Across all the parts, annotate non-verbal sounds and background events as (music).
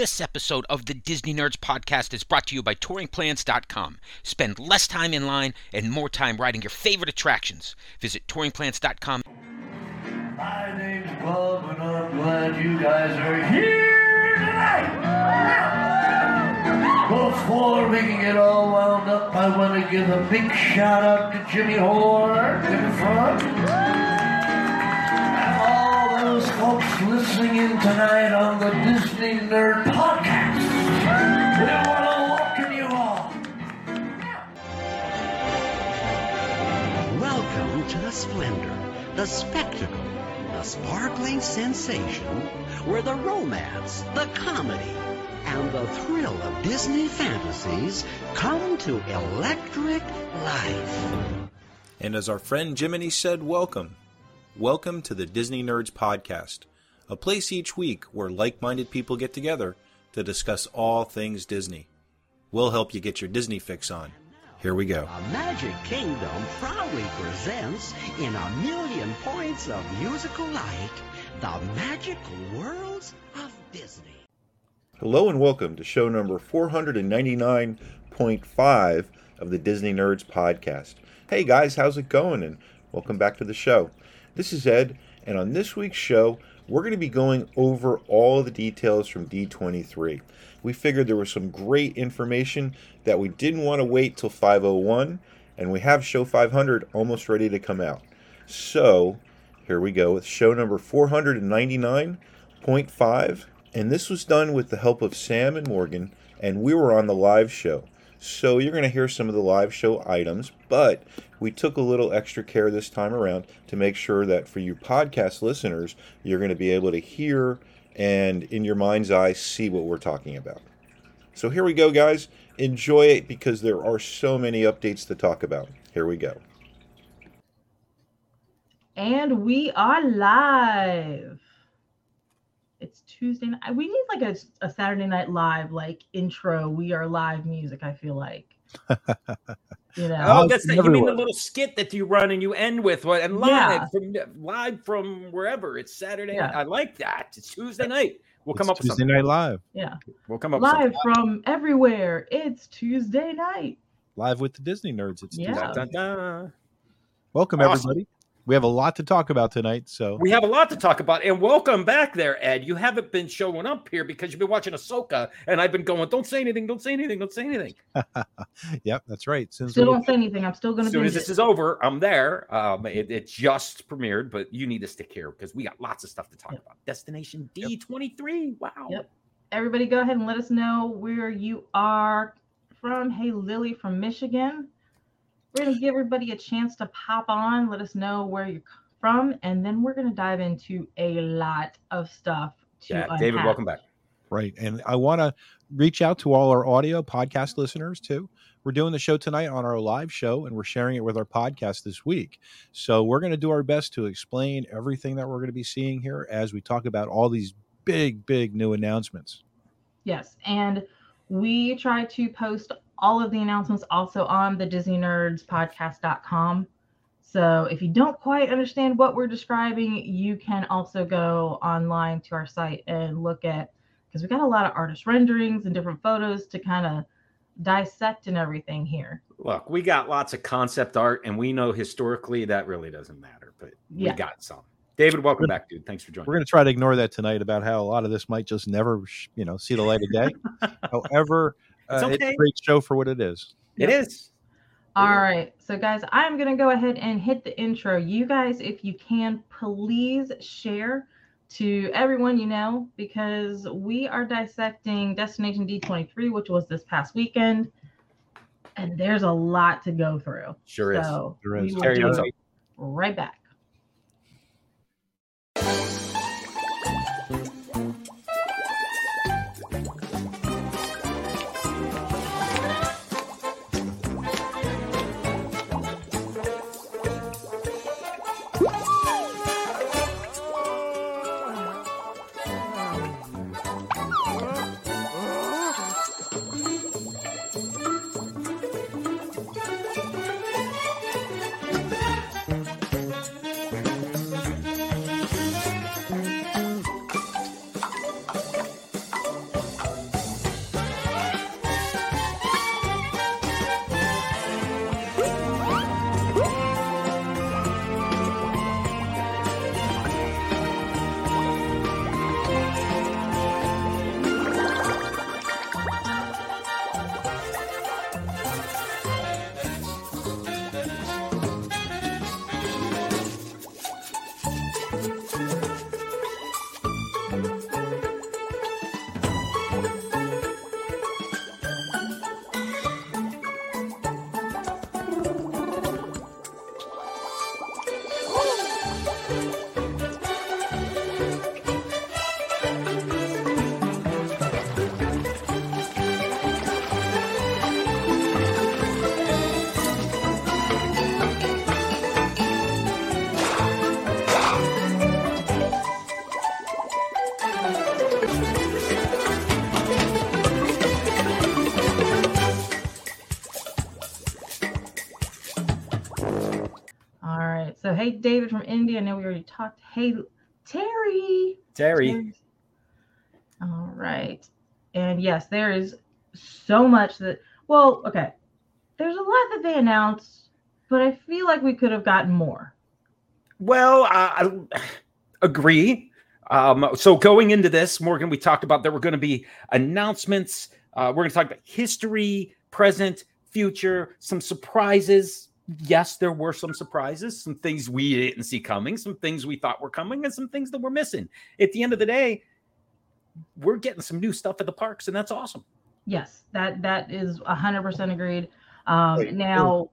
This episode of the Disney Nerds podcast is brought to you by touringplans.com. Spend less time in line and more time riding your favorite attractions. Visit touringplans.com. My name's Bob, and I'm glad you guys are here tonight. Before we can get all wound up, I want to give a big shout out to Jimmy Horn in front. And those folks listening in tonight on the Disney Nerd Podcast. We want to welcome you all. Welcome to the splendor, the spectacle, the sparkling sensation, where the romance, the comedy, and the thrill of Disney fantasies come to electric life. And as our friend Jiminy said, welcome. Welcome to the Disney Nerds Podcast, a place each week where like minded people get together to discuss all things Disney. We'll help you get your Disney fix on. Here we go. A Magic Kingdom proudly presents, in a million points of musical light, the magical worlds of Disney. Hello and welcome to show number 499.5 of the Disney Nerds Podcast. Hey guys, how's it going? And welcome back to the show. This is Ed, and on this week's show, we're going to be going over all the details from D23. We figured there was some great information that we didn't want to wait till 501, and we have show 500 almost ready to come out. So, here we go with show number 499.5. And this was done with the help of Sam and Morgan, and we were on the live show. So you're going to hear some of the live show items, but we took a little extra care this time around to make sure that for you podcast listeners, you're going to be able to hear and in your mind's eye see what we're talking about. So here we go, guys. Enjoy it because there are so many updates to talk about. Here we go. And we are live. It's Tuesday night. We need like a, a Saturday night live like intro. We are live music. I feel like. (laughs) You know. Oh, oh that's the, you mean the little skit that you run and you end with what and live Yeah. from live from wherever. It's Saturday. Yeah. I like that. It's Tuesday night. We'll come It's up with Tuesday something. Night Live, yeah. We'll come up Live something. from everywhere. It's Tuesday night. live with the Disney nerds. It's Yeah. Tuesday. Dun, dun, dun. Welcome Awesome. everybody. We have a lot to talk about tonight, so We have a lot to talk about, and welcome back there, Ed. You haven't been showing up here because you've been watching Ahsoka, and I've been going, "Don't say anything, don't say anything, don't say anything." (laughs) yep, that's right. As soon as Still don't say anything. I'm still gonna As soon as this it. is over, I'm there. Um, it, it just premiered, but you need to stick here because we got lots of stuff to talk Yep. about. Destination D23. Wow. Yep. Everybody go ahead and let us know where you are from. Hey Lily from Michigan. We're gonna give everybody a chance to pop on, let us know where you're from, and then we're gonna dive into a lot of stuff to Yeah, David, welcome back. right, and I want to reach out to all our audio podcast listeners too. We're doing the show tonight on our live show, and we're sharing it with our podcast this week. So we're going to do our best to explain everything that we're going to be seeing here as we talk about all these big, big new announcements. Yes, and we try to post all of the announcements also on the Disney Nerds podcast.com. So if you don't quite understand what we're describing, you can also go online to our site and look at because we got a lot of artist renderings and different photos to kind of dissect and everything here. Look, we got lots of concept art, and we know historically that really doesn't matter, but Yeah. we got some. David, welcome back, dude. Thanks for joining. We're going to try to ignore that tonight about how a lot of this might just never, you know, see the light of day. (laughs) However, It's uh, it's a great show for what it is. It is. All Yeah. right. So, guys, I'm going to go ahead and hit the intro. You guys, if you can, please share to everyone you know because we are dissecting Destination D23, which was this past weekend. And there's a lot to go through. Sure is. So, There we is. will Terry, be right back. Hey, David from India. I know we already talked. Hey, Terry. Terry. All right. And yes, there is so much that, well, okay. There's a lot that they announced, but I feel like we could have gotten more. Well, I I agree. Um, so going into this, Morgan, we talked about there were going to be announcements. Uh, we're going to talk about history, present, future, some surprises. Yes, there were some surprises, some things we didn't see coming, some things we thought were coming, and some things that we're missing. At the end of the day, we're getting some new stuff at the parks, and that's awesome. Yes, that that is hundred percent agreed. Um, now, And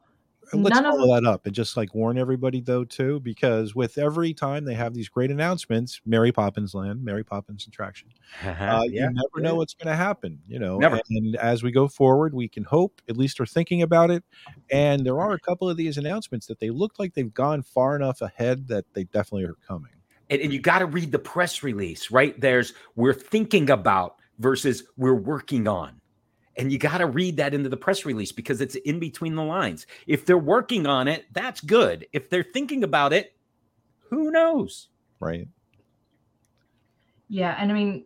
let's None follow that up and just like warn everybody though too, because with every time they have these great announcements, Mary Poppins Land, Mary Poppins attraction, (laughs) uh, you never know what's going to happen. You know, Never. And as we go forward, we can hope at least we're thinking about it. And there are a couple of these announcements that they look like they've gone far enough ahead that they definitely are coming. and, and you got to read the press release, right? There's we're thinking about versus we're working on. And you got to read that into the press release because it's in between the lines. If they're working on it, that's good. If they're thinking about it, who knows? Right. yeah, and I mean,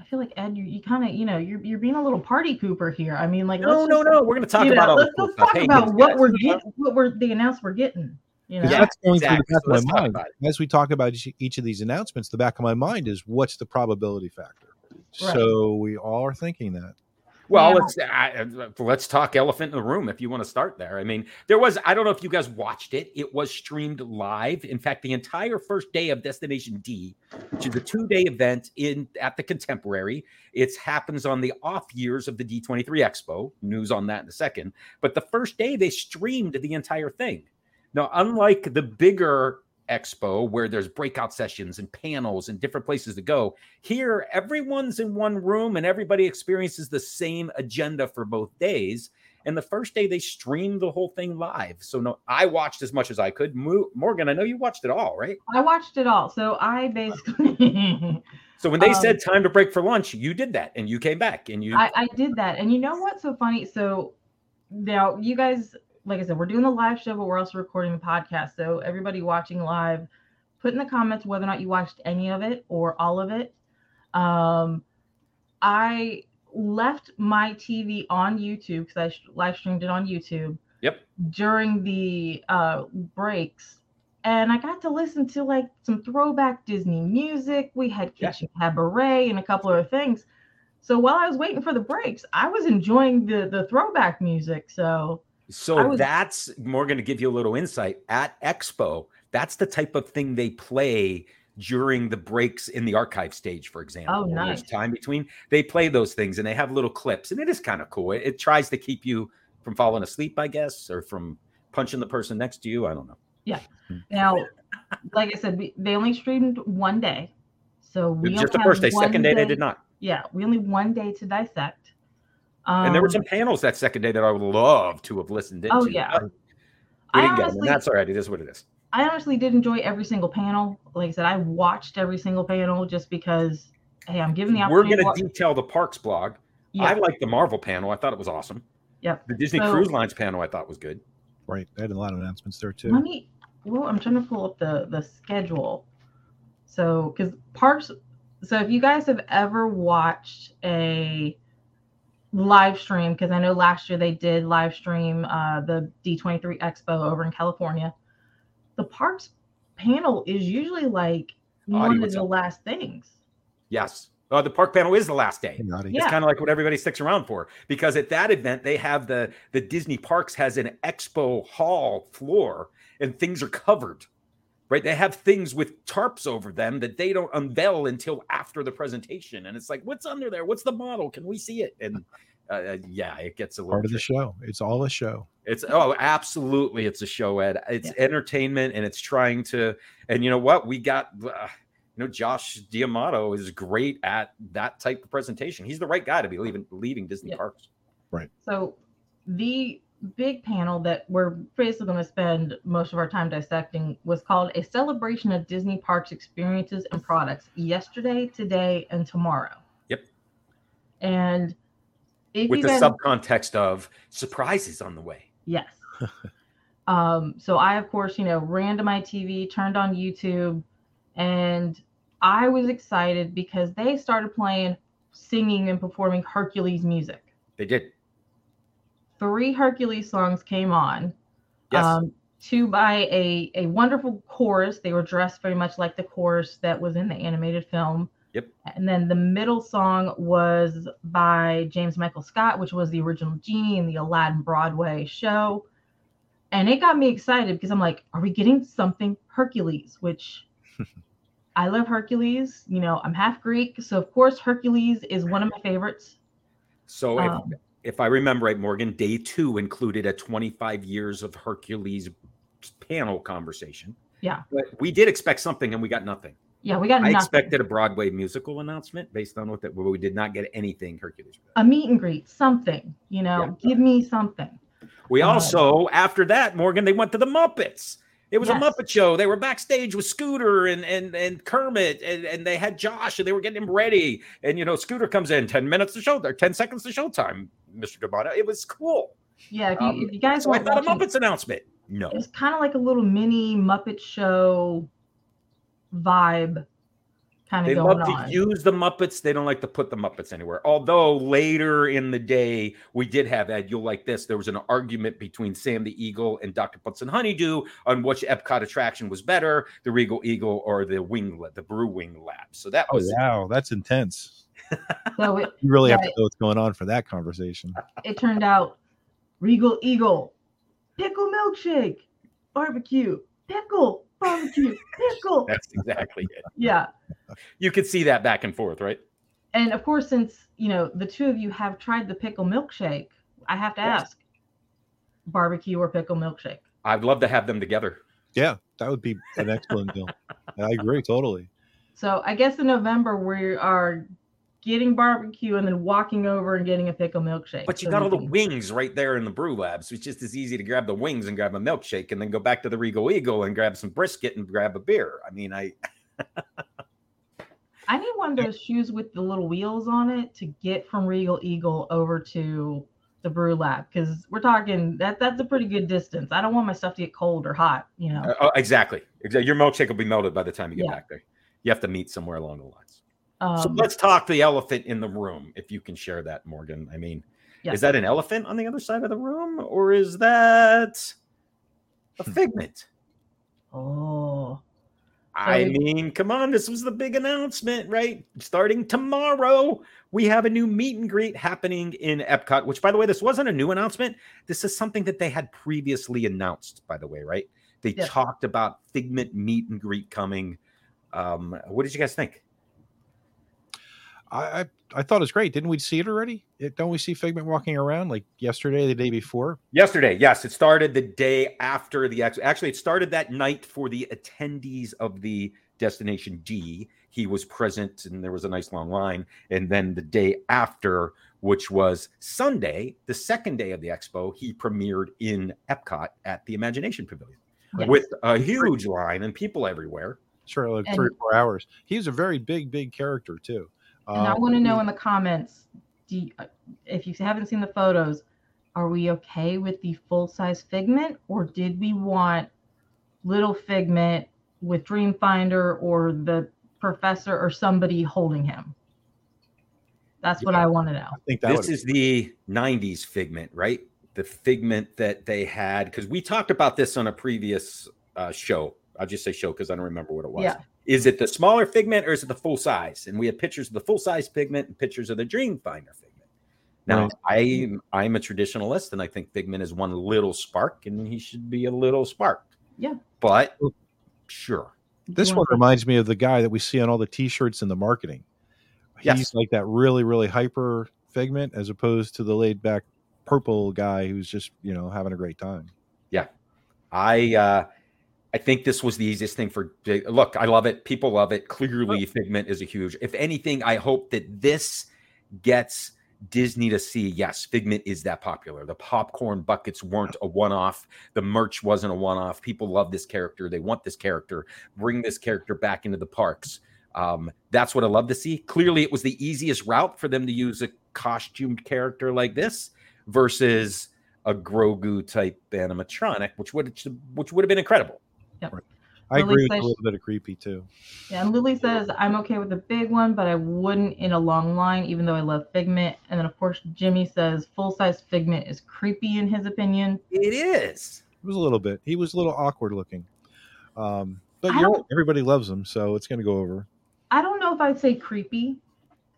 I feel like Ed, you, you kind of, you know, you're you're being a little party pooper here. I mean, like, No, no, just- no. We're going to talk you know, about all let's, the cool let's stuff. talk Hey, about what we're getting, what we're the announced we're getting. You know, Yeah. That's going through the back So of my mind. As we talk about each, each of these announcements, the back of my mind is what's the probability factor? Right. So we all are thinking that. Well, let's I, let's talk elephant in the room if you want to start there. I mean, there was I don't know if you guys watched it. It was streamed live. In fact, the entire first day of Destination D, which is a two-day event in at the Contemporary. It happens on the off years of the D23 Expo. News on that in a second. But the first day they streamed the entire thing. Now, unlike the bigger expo where there's breakout sessions and panels and different places to go, here, everyone's in one room and everybody experiences the same agenda for both days. And the first day they streamed the whole thing live. So no, I watched as much as I could. Mo- Morgan, I know you watched it all, right? I watched it all, so I basically, (laughs) So when they Um, said time to break for lunch, you did that and you came back and you I, I did that. And you know what's so funny? So now you guys, like I said, we're doing the live show, but we're also recording the podcast. So everybody watching live, put in the comments whether or not you watched any of it or all of it. Um, I left my TV on YouTube because I live streamed it on YouTube. Yep. During the uh, breaks, and I got to listen to like some throwback Disney music. We had Yeah. Kitchen Cabaret and a couple other things. So while I was waiting for the breaks, I was enjoying the the throwback music. So So was- that's Morgan to give you a little insight at Expo. That's the type of thing they play during the breaks in the archive stage, for example. Oh, when there's time between. They play those things and they have little clips, and it is kind of cool. It, it tries to keep you from falling asleep, I guess, or from punching the person next to you. I don't know. Yeah. Hmm. Now, like I said, we, they only streamed one day. So we just only the first day. Second day, they did not. Yeah, we only one day to dissect. Um, and there were some panels that second day that I would love to have listened into. Oh, yeah. We I didn't get them, honestly- and that's all right. It is what it is. I honestly did enjoy every single panel. Like I said, I watched every single panel just because, hey, I'm giving the We're going to to watch- detail the parks blog. yeah, I like the Marvel panel. I thought it was awesome. Yep. The Disney So- Cruise Lines panel I thought was good. Right. They had a lot of announcements there too. Let me. Well, I'm trying to pull up the the schedule. So, because parks. So, if you guys have ever watched a live stream, because I know last year they did live stream uh, the D23 Expo over in California, the parks panel is usually like one of the up. last things. Yes. Uh, the park panel is the last day. Hey, Noddy. Yeah. It's kind of like what everybody sticks around for because at that event they have the the Disney Parks has an expo hall floor and things are covered. Right? They have things with tarps over them that they don't unveil until after the presentation and it's like what's under there? What's the model? Can we see it? And uh, uh, yeah, it gets a little Part of the show. It's all a show. It's oh, absolutely, it's a show, Ed. It's entertainment, and it's trying to. And you know what? We got, uh, you know, Josh D'Amato is great at that type of presentation. He's the right guy to be leaving leading Disney Yeah. parks. Right. So the big panel that we're basically going to spend most of our time dissecting was called a celebration of Disney parks experiences and products yesterday, today, and tomorrow. Yep. And With the guys, subcontext of surprises on the way. yes. (laughs) Um, so I, of course, you know, ran to my TV, turned on YouTube, and I was excited because they started playing, singing, and performing Hercules music. They did. Three Hercules songs came on. Yes. Um, two by a, a wonderful chorus. They were dressed very much like the chorus that was in the animated film. Yep. And then the middle song was by James Michael Scott, which was the original Genie in the Aladdin Broadway show. And it got me excited because I'm like, are we getting something Hercules? Which (laughs) I love Hercules. You know, I'm half Greek. So, of course, Hercules is one of my favorites. So if, Um, if I remember right, Morgan, day two included a 25 years of Hercules panel conversation. Yeah. But we did expect something and we got nothing. Yeah, we got nothing. I nothing. expected a Broadway musical announcement based on what that, but we did not get anything Hercules. a meet and greet, something, you know, give me something. We Um, also, after that, Morgan, they went to the Muppets. It was Yes. a Muppet show. They were backstage with Scooter and and and Kermit, and, and they had Josh, and they were getting him ready. And you know, Scooter comes in ten minutes to show there, ten seconds to showtime. Mr. D'Amato, it was cool. Yeah, if you, Um, if you guys So I thought a Muppets announcement. No, it's kind of like a little mini Muppet Show vibe kind they of going love to use the Muppets. They don't like to put the Muppets anywhere. Although later in the day, we did have Ed. You'll like this. There was an argument between Sam the Eagle and Dr. Bunsen Honeydew on which Epcot attraction was better, the Regal Eagle or the Wing, the Brew Wing Lab. So that Oh was wow, that's intense. (laughs) so it, You really have to know what's going on for that conversation. it turned out Regal Eagle, pickle milkshake, barbecue, pickle, barbecue, pickle. (laughs) that's exactly it. Yeah. You could see that back and forth, right? And of course, since you know the two of you have tried the pickle milkshake, I have to Yes. ask barbecue or pickle milkshake. I'd love to have them together. Yeah, that would be an excellent deal. I agree totally. So I guess in November we are getting barbecue and then walking over and getting a pickle milkshake. But you So got all the wings right there in the brew labs. So it's just as easy to grab the wings and grab a milkshake and then go back to the Regal Eagle and grab some brisket and grab a beer. I mean, I (laughs) I need one of those shoes with the little wheels on it to get from Regal Eagle over to the brew lab because we're talking that that's a pretty good distance. I don't want my stuff to get cold or hot, you know. Uh, oh, exactly. Exactly. Your milkshake will be melted by the time you get Yeah. back there. You have to meet somewhere along the lines. Um, so let's talk the elephant in the room, if you can share that, Morgan. I mean, yes. is that an elephant on the other side of the room, or is that a figment? Oh, I mean, come on, this was the big announcement, right? Starting tomorrow, we have a new meet and greet happening in Epcot, which, by the way, this wasn't a new announcement. This is something that they had previously announced, by the way, right? They Yes. talked about Figment meet and greet coming. Um, what did you guys think? I, I I thought it was great. Didn't we see it already? It, don't we see Figment walking around like yesterday, the day before? Yesterday, yes, it started the day after the ex- actually it started that night for the attendees of the Destination D. He was present and there was a nice long line. And then the day after, which was Sunday, the second day of the expo, he premiered in Epcot at the Imagination Pavilion yes. with a huge line and people everywhere. Sure, like And- three or four hours. He's a very big, big character too. And I Um, want to know in the comments, do you, uh, if you haven't seen the photos, are we okay with the full size Figment, or did we want little Figment with Dreamfinder or the professor or somebody holding him? That's what I want to know. I think that this would, is the 90s figment right the figment that they had because we talked about this on a previous uh, show i'll just say show because i don't remember what it was Yeah. Is it the smaller figment or is it the full size and we have pictures of the full size Figment and pictures of the dreamfinder figment now i i'm a traditionalist and i think figment is one little spark and he should be a little spark Yeah. but sure this You one reminds me of the guy that we see on all the T-shirts in the marketing. Yes. He's like that really, really hyper Figment as opposed to the laid back purple guy who's just you know having a great time. Yeah, I uh I think this was the easiest thing for look, I love it. People love it. Clearly, Figment is a huge. If anything, I hope that this gets Disney to see yes, Figment is that popular. The popcorn buckets weren't a one-off. The merch wasn't a one-off. People love this character. They want this character. Bring this character back into the parks. Um, that's what I love to see. Clearly, it was the easiest route for them to use a costumed character like this versus a Grogu type animatronic, which would which would have been incredible. I Lily agree with a little bit of creepy too. Yeah, and Lily says, I'm okay with a big one, but I wouldn't in a long line, even though I love Figment. And then, of course, Jimmy says full size Figment is creepy in his opinion. It is. It was a little bit. He was a little awkward looking. Um, but I you're, everybody loves him, so it's going to go over. I don't know if I'd say creepy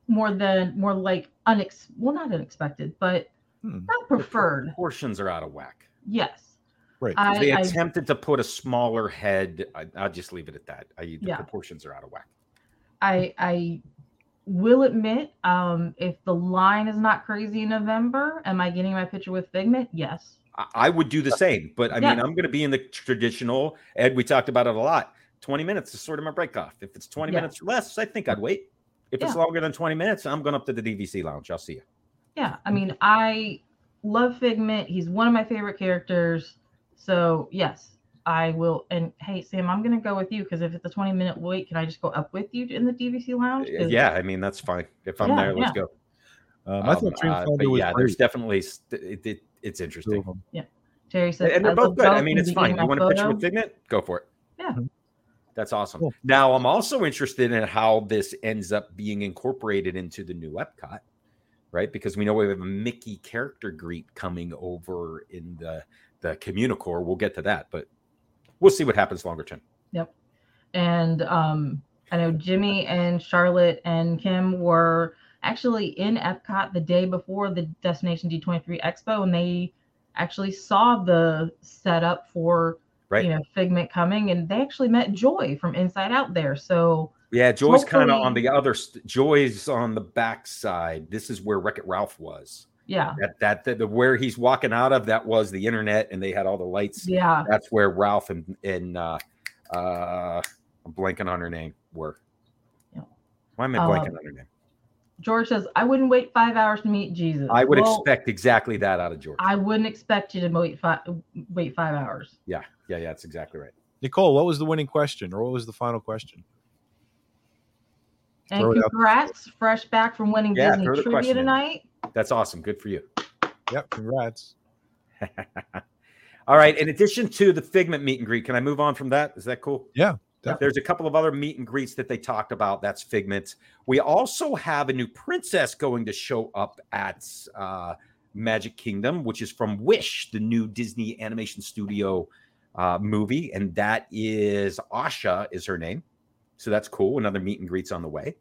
more than more like unex well, not unexpected, but Hmm. not preferred. Proportions are out of whack. Yes. Right. I, they I, attempted to put a smaller head. I, I'll just leave it at that. I, the Yeah. proportions are out of whack. I I will admit, um, if the line is not crazy in November, am I getting my picture with Figment? Yes. I, I would do the same, but I mean, I'm going to be in the traditional. Ed, we talked about it a lot. 20 minutes is sort of my break off. If it's 20 Yeah. minutes or less, I think I'd wait. If it's longer than 20 minutes, I'm going up to the DVC lounge. I'll see you. Yeah. I mean, I love Figment. He's one of my favorite characters. So yes, I will. And hey, Sam, I'm gonna go with you because if it's a 20 minute wait, can I just go up with you in the DVC lounge? Yeah, I mean, that's fine. If I'm Yeah, there, let's yeah. go. Um, I Um, thought Dream uh, but was yeah, great. there's definitely st- it, it, it's interesting. Yeah, them. Jerry says, and they're both good. I mean, it's fine. You want a picture photo. with Figment? Go for it. Yeah. That's awesome. Cool. Now, I'm also interested in how this ends up being incorporated into the new Epcot, right? Because we know we have a Mickey character greet coming over in the the Communicore. We'll get to that, but we'll see what happens longer term. Yep. And um, I know Jimmy and Charlotte and Kim were actually in Epcot the day before the Destination D23 Expo, and they actually saw the setup for Right. you know Figment coming, and they actually met Joy from Inside Out there. So Yeah, Joy's kind of on the other. Joy's on the back side. This is where Wreck It Ralph was. Yeah, That that the, the where he's walking out of that was the internet, and they had all the lights. yeah, That's where Ralph and and uh, uh, I'm blanking on her name. Were Yeah. why am I Uh, blanking on her name? George says I wouldn't wait five hours to meet Jesus. I would Well, expect exactly that out of George. I wouldn't expect you to wait five wait five hours. yeah, yeah, yeah. That's exactly right. Nicole, what was the winning question, or what was the final question? And Throw it congrats, fresh back from winning Yeah, Disney trivia question in. tonight. That's awesome. Good for you. Yep, congrats. (laughs) All right. In addition to the Figment meet and greet, can I move on from that? Is that cool? Yeah, definitely. There's a couple of other meet and greets that they talked about. That's Figment. We also have a new princess going to show up at uh, Magic Kingdom, which is from Wish, the new Disney animation studio uh, movie, and that is Asha is her name. So that's cool. Another meet and greets on the way.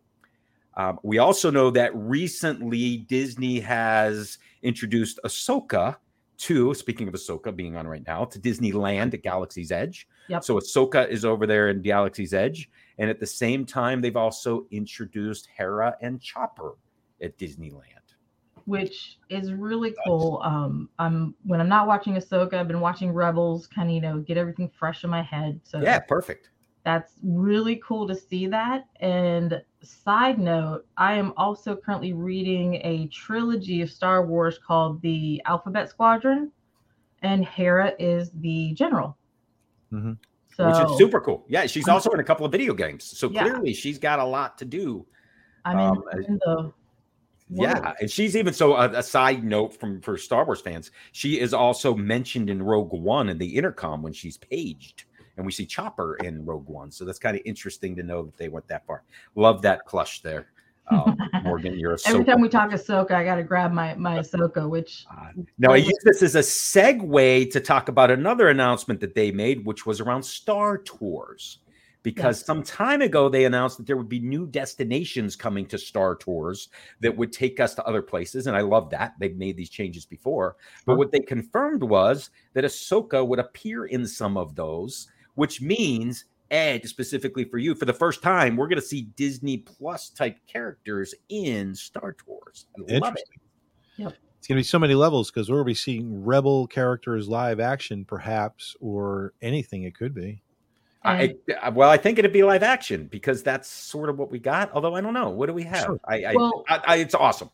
Um, we also know that recently Disney has introduced Ahsoka to, speaking of Ahsoka being on right now, to Disneyland at Galaxy's Edge. Yep. So Ahsoka is over there in Galaxy's Edge. And at the same time, they've also introduced Hera and Chopper at Disneyland. which is really cool. Um, I'm when I'm not watching Ahsoka, I've been watching Rebels, kind of you know get everything fresh in my head. So Yeah, perfect. that's really cool to see that. And side note, I am also currently reading a trilogy of Star Wars called the Alphabet Squadron, and Hera is the general. Mhm. So which is super cool. Yeah, she's also in a couple of video games. So Yeah. clearly she's got a lot to do. I mean, um, in the Yeah, and she's even so a, a side note from for Star Wars fans, she is also mentioned in Rogue One in the intercom when she's paged, and we see Chopper in Rogue One. So that's kind of interesting to know that they went that far. Love that plush there, um, (laughs) Morgan. You're a Every time we talk Ahsoka, I got to grab my my Ahsoka, which now I use this as a segue to talk about another announcement that they made, which was around Star Tours. Because Yes. some time ago they announced that there would be new destinations coming to Star Tours that would take us to other places, and I love that they've made these changes before. But what they confirmed was that Ahsoka would appear in some of those, which means Ed, specifically for you, for the first time, we're going to see Disney Plus type characters in Star Tours. I love it. Interesting. It's going to be so many levels because we're going to be seeing Rebel characters live action, perhaps, or anything it could be. I, I- well, I think it'd be live action because that's sort of what we got. Although I don't know, what do we have? Sure. I, I, Well- I, I, it's awesome.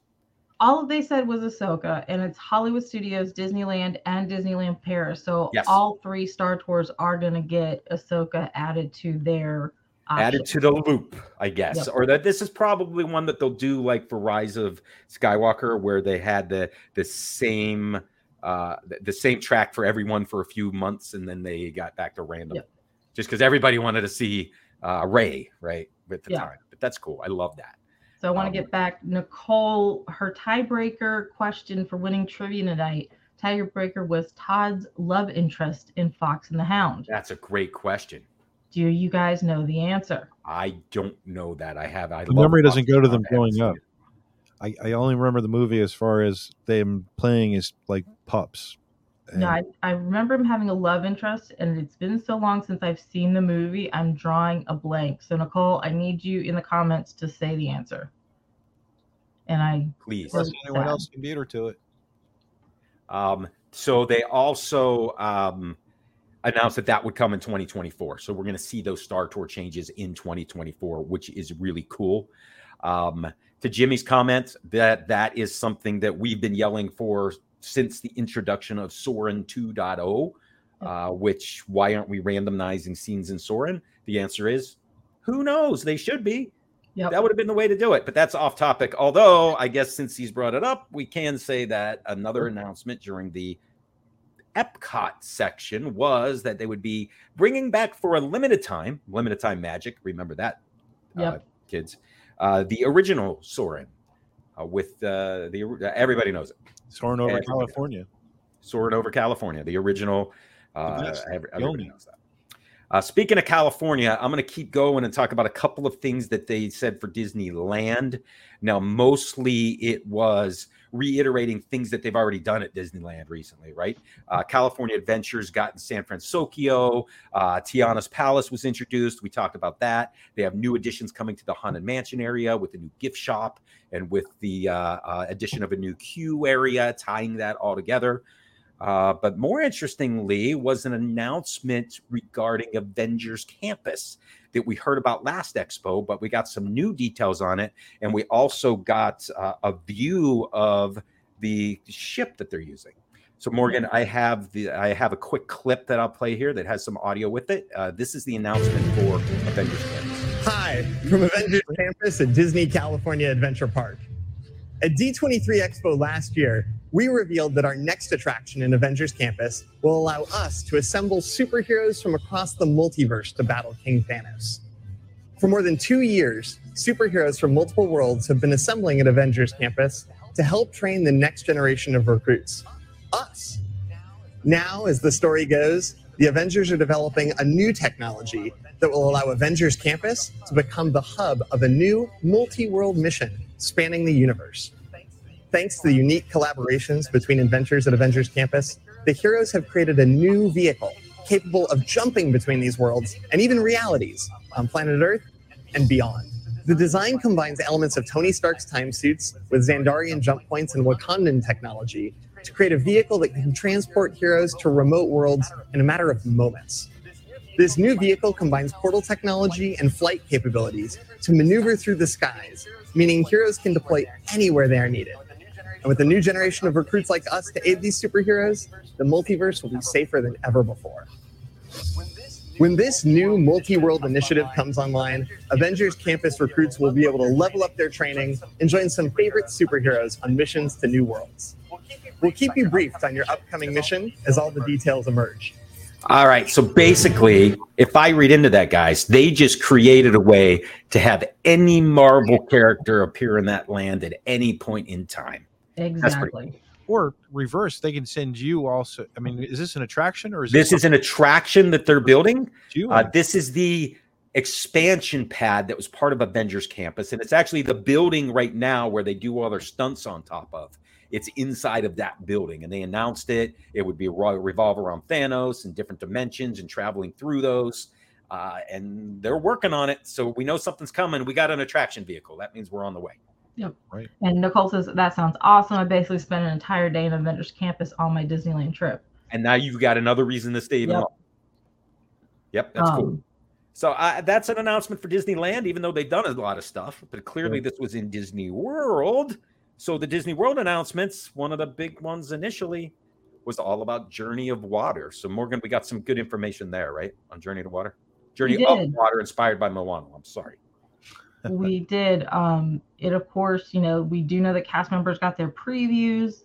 All they said was Ahsoka, and it's Hollywood Studios, Disneyland, and Disneyland Paris. So Yes. all three Star Tours are going to get Ahsoka added to their Added to the loop, I guess, Yep. or that this is probably one that they'll do like for Rise of Skywalker, where they had the the same uh, the, the same track for everyone for a few months, and then they got back to random, Yep. just because everybody wanted to see uh, Rey right at the Yeah. time. But that's cool. I love that. So I want Um, to get back Nicole. Her tiebreaker question for winning trivia tonight. Tiebreaker was Todd's love interest in Fox and the Hound. That's a great question. Do you guys know the answer? I don't know that. I have. I The love memory doesn't go to them Hound. I haven't growing up. I, I only remember the movie as far as them playing as like pups. No, I, I remember him having a love interest, and it's been so long since I've seen the movie. I'm drawing a blank. So Nicole, I need you in the comments to say the answer. And I Please. unless anyone sad. else can beat her to it. Um, so they also um, announced that that would come in 2024. So we're going to see those Star Tour changes in 2024, which is really cool. Um, to Jimmy's comment, that that is something that we've been yelling for since the introduction of Soarin' 2.0. Uh, which why aren't we randomizing scenes in Soarin'? The answer is who knows? They should be. Yep. That would have been the way to do it, but that's off topic. Although, I guess since he's brought it up, we can say that another announcement during the Epcot section was that they would be bringing back for a limited time, limited time magic. Remember that, uh, kids. Uh, the original Soarin' uh, with uh, the uh, everybody knows it. Soaring over Everybody. California. Soaring over California, the original. Uh, every- everybody knows that. Uh, speaking of California, I'm going to keep going and talk about a couple of things that they said for Disneyland. Now, mostly it was reiterating things that they've already done at Disneyland recently, right? Uh, California Adventures got in San Fransokyo. Uh, Tiana's Palace was introduced. We talked about that. They have new additions coming to the Haunted Mansion area with the new gift shop and with the uh, uh, addition of a new queue area, tying that all together. Uh, but more interestingly, was an announcement regarding Avengers Campus that we heard about last expo, but we got some new details on it. And we also got uh, a view of the ship that they're using. So Morgan, I have the I have a quick clip that I'll play here that has some audio with it. Uh, this is the announcement for Avengers Campus. Hi, from Avengers Campus at Disney California Adventure Park. At D23 Expo last year, we revealed that our next attraction in Avengers Campus will allow us to assemble superheroes from across the multiverse to battle King Thanos. For more than two years, superheroes from multiple worlds have been assembling at Avengers Campus to help train the next generation of recruits us. Now, as the story goes, the Avengers are developing a new technology that will allow Avengers Campus to become the hub of a new multi world mission spanning the universe. Thanks to the unique collaborations between inventors at Avengers Campus, the heroes have created a new vehicle capable of jumping between these worlds and even realities on planet Earth and beyond. The design combines elements of Tony Stark's time suits with Xandarian jump points and Wakandan technology to create a vehicle that can transport heroes to remote worlds in a matter of moments. This new vehicle combines portal technology and flight capabilities to maneuver through the skies, meaning heroes can deploy anywhere they are needed. And with a new generation of recruits like us to aid these superheroes, the multiverse will be safer than ever before. When this new multi world initiative comes online, Avengers Campus recruits will be able to level up their training and join some favorite superheroes on missions to new worlds. We'll keep you briefed on your upcoming mission as all the details emerge. All right. So basically, if I read into that, guys, they just created a way to have any Marvel character appear in that land at any point in time. Pretty exactly. Or reverse, they can send you also. I mean, is this an attraction or is This this is an attraction that they're building. Uh, this is the expansion pad that was part of Avengers Campus, and it's actually the building right now where they do all their stunts on top of. It's inside of that building, and they announced it. It would be ro- revolve around Thanos and different dimensions and traveling through those. Uh, and they're working on it, so we know something's coming. We got an attraction vehicle. That means we're on the way. And Nicole says that sounds awesome. I basically spent an entire day in Avengers Campus on my Disneyland trip. And now you've got another reason to stay even Yep. Yep, that's cool. Um, So uh, that's an announcement for Disneyland, even though they've done a lot of stuff. But clearly, this was in Disney World. So the Disney World announcements, one of the big ones initially, was all about Journey of Water. So Morgan, we got some good information there, right? On Journey to Water, Journey of. Water, inspired by Moana. I'm sorry. We did um it of course you know we do know that cast members got their previews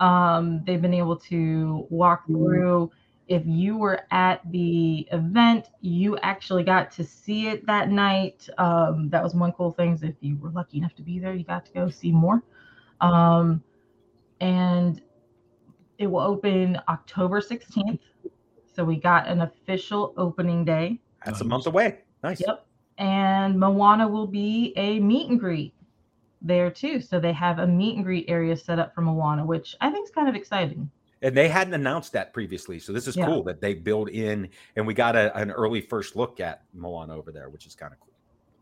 Um, they've been able to walk through. If you were at the event, you actually got to see it that night. Um, that was one cool thing. If you were lucky enough to be there, you got to go see more. Um, and it will open October 16th. So we got an official opening day. That's a month away. Nice. Yep. And Moana will be a meet and greet there too. So they have a meet and greet area set up for Moana, which I think is kind of exciting. And they hadn't announced that previously. So this is Yeah. cool that they build in and we got a, an early first look at Moana over there, which is kind of cool.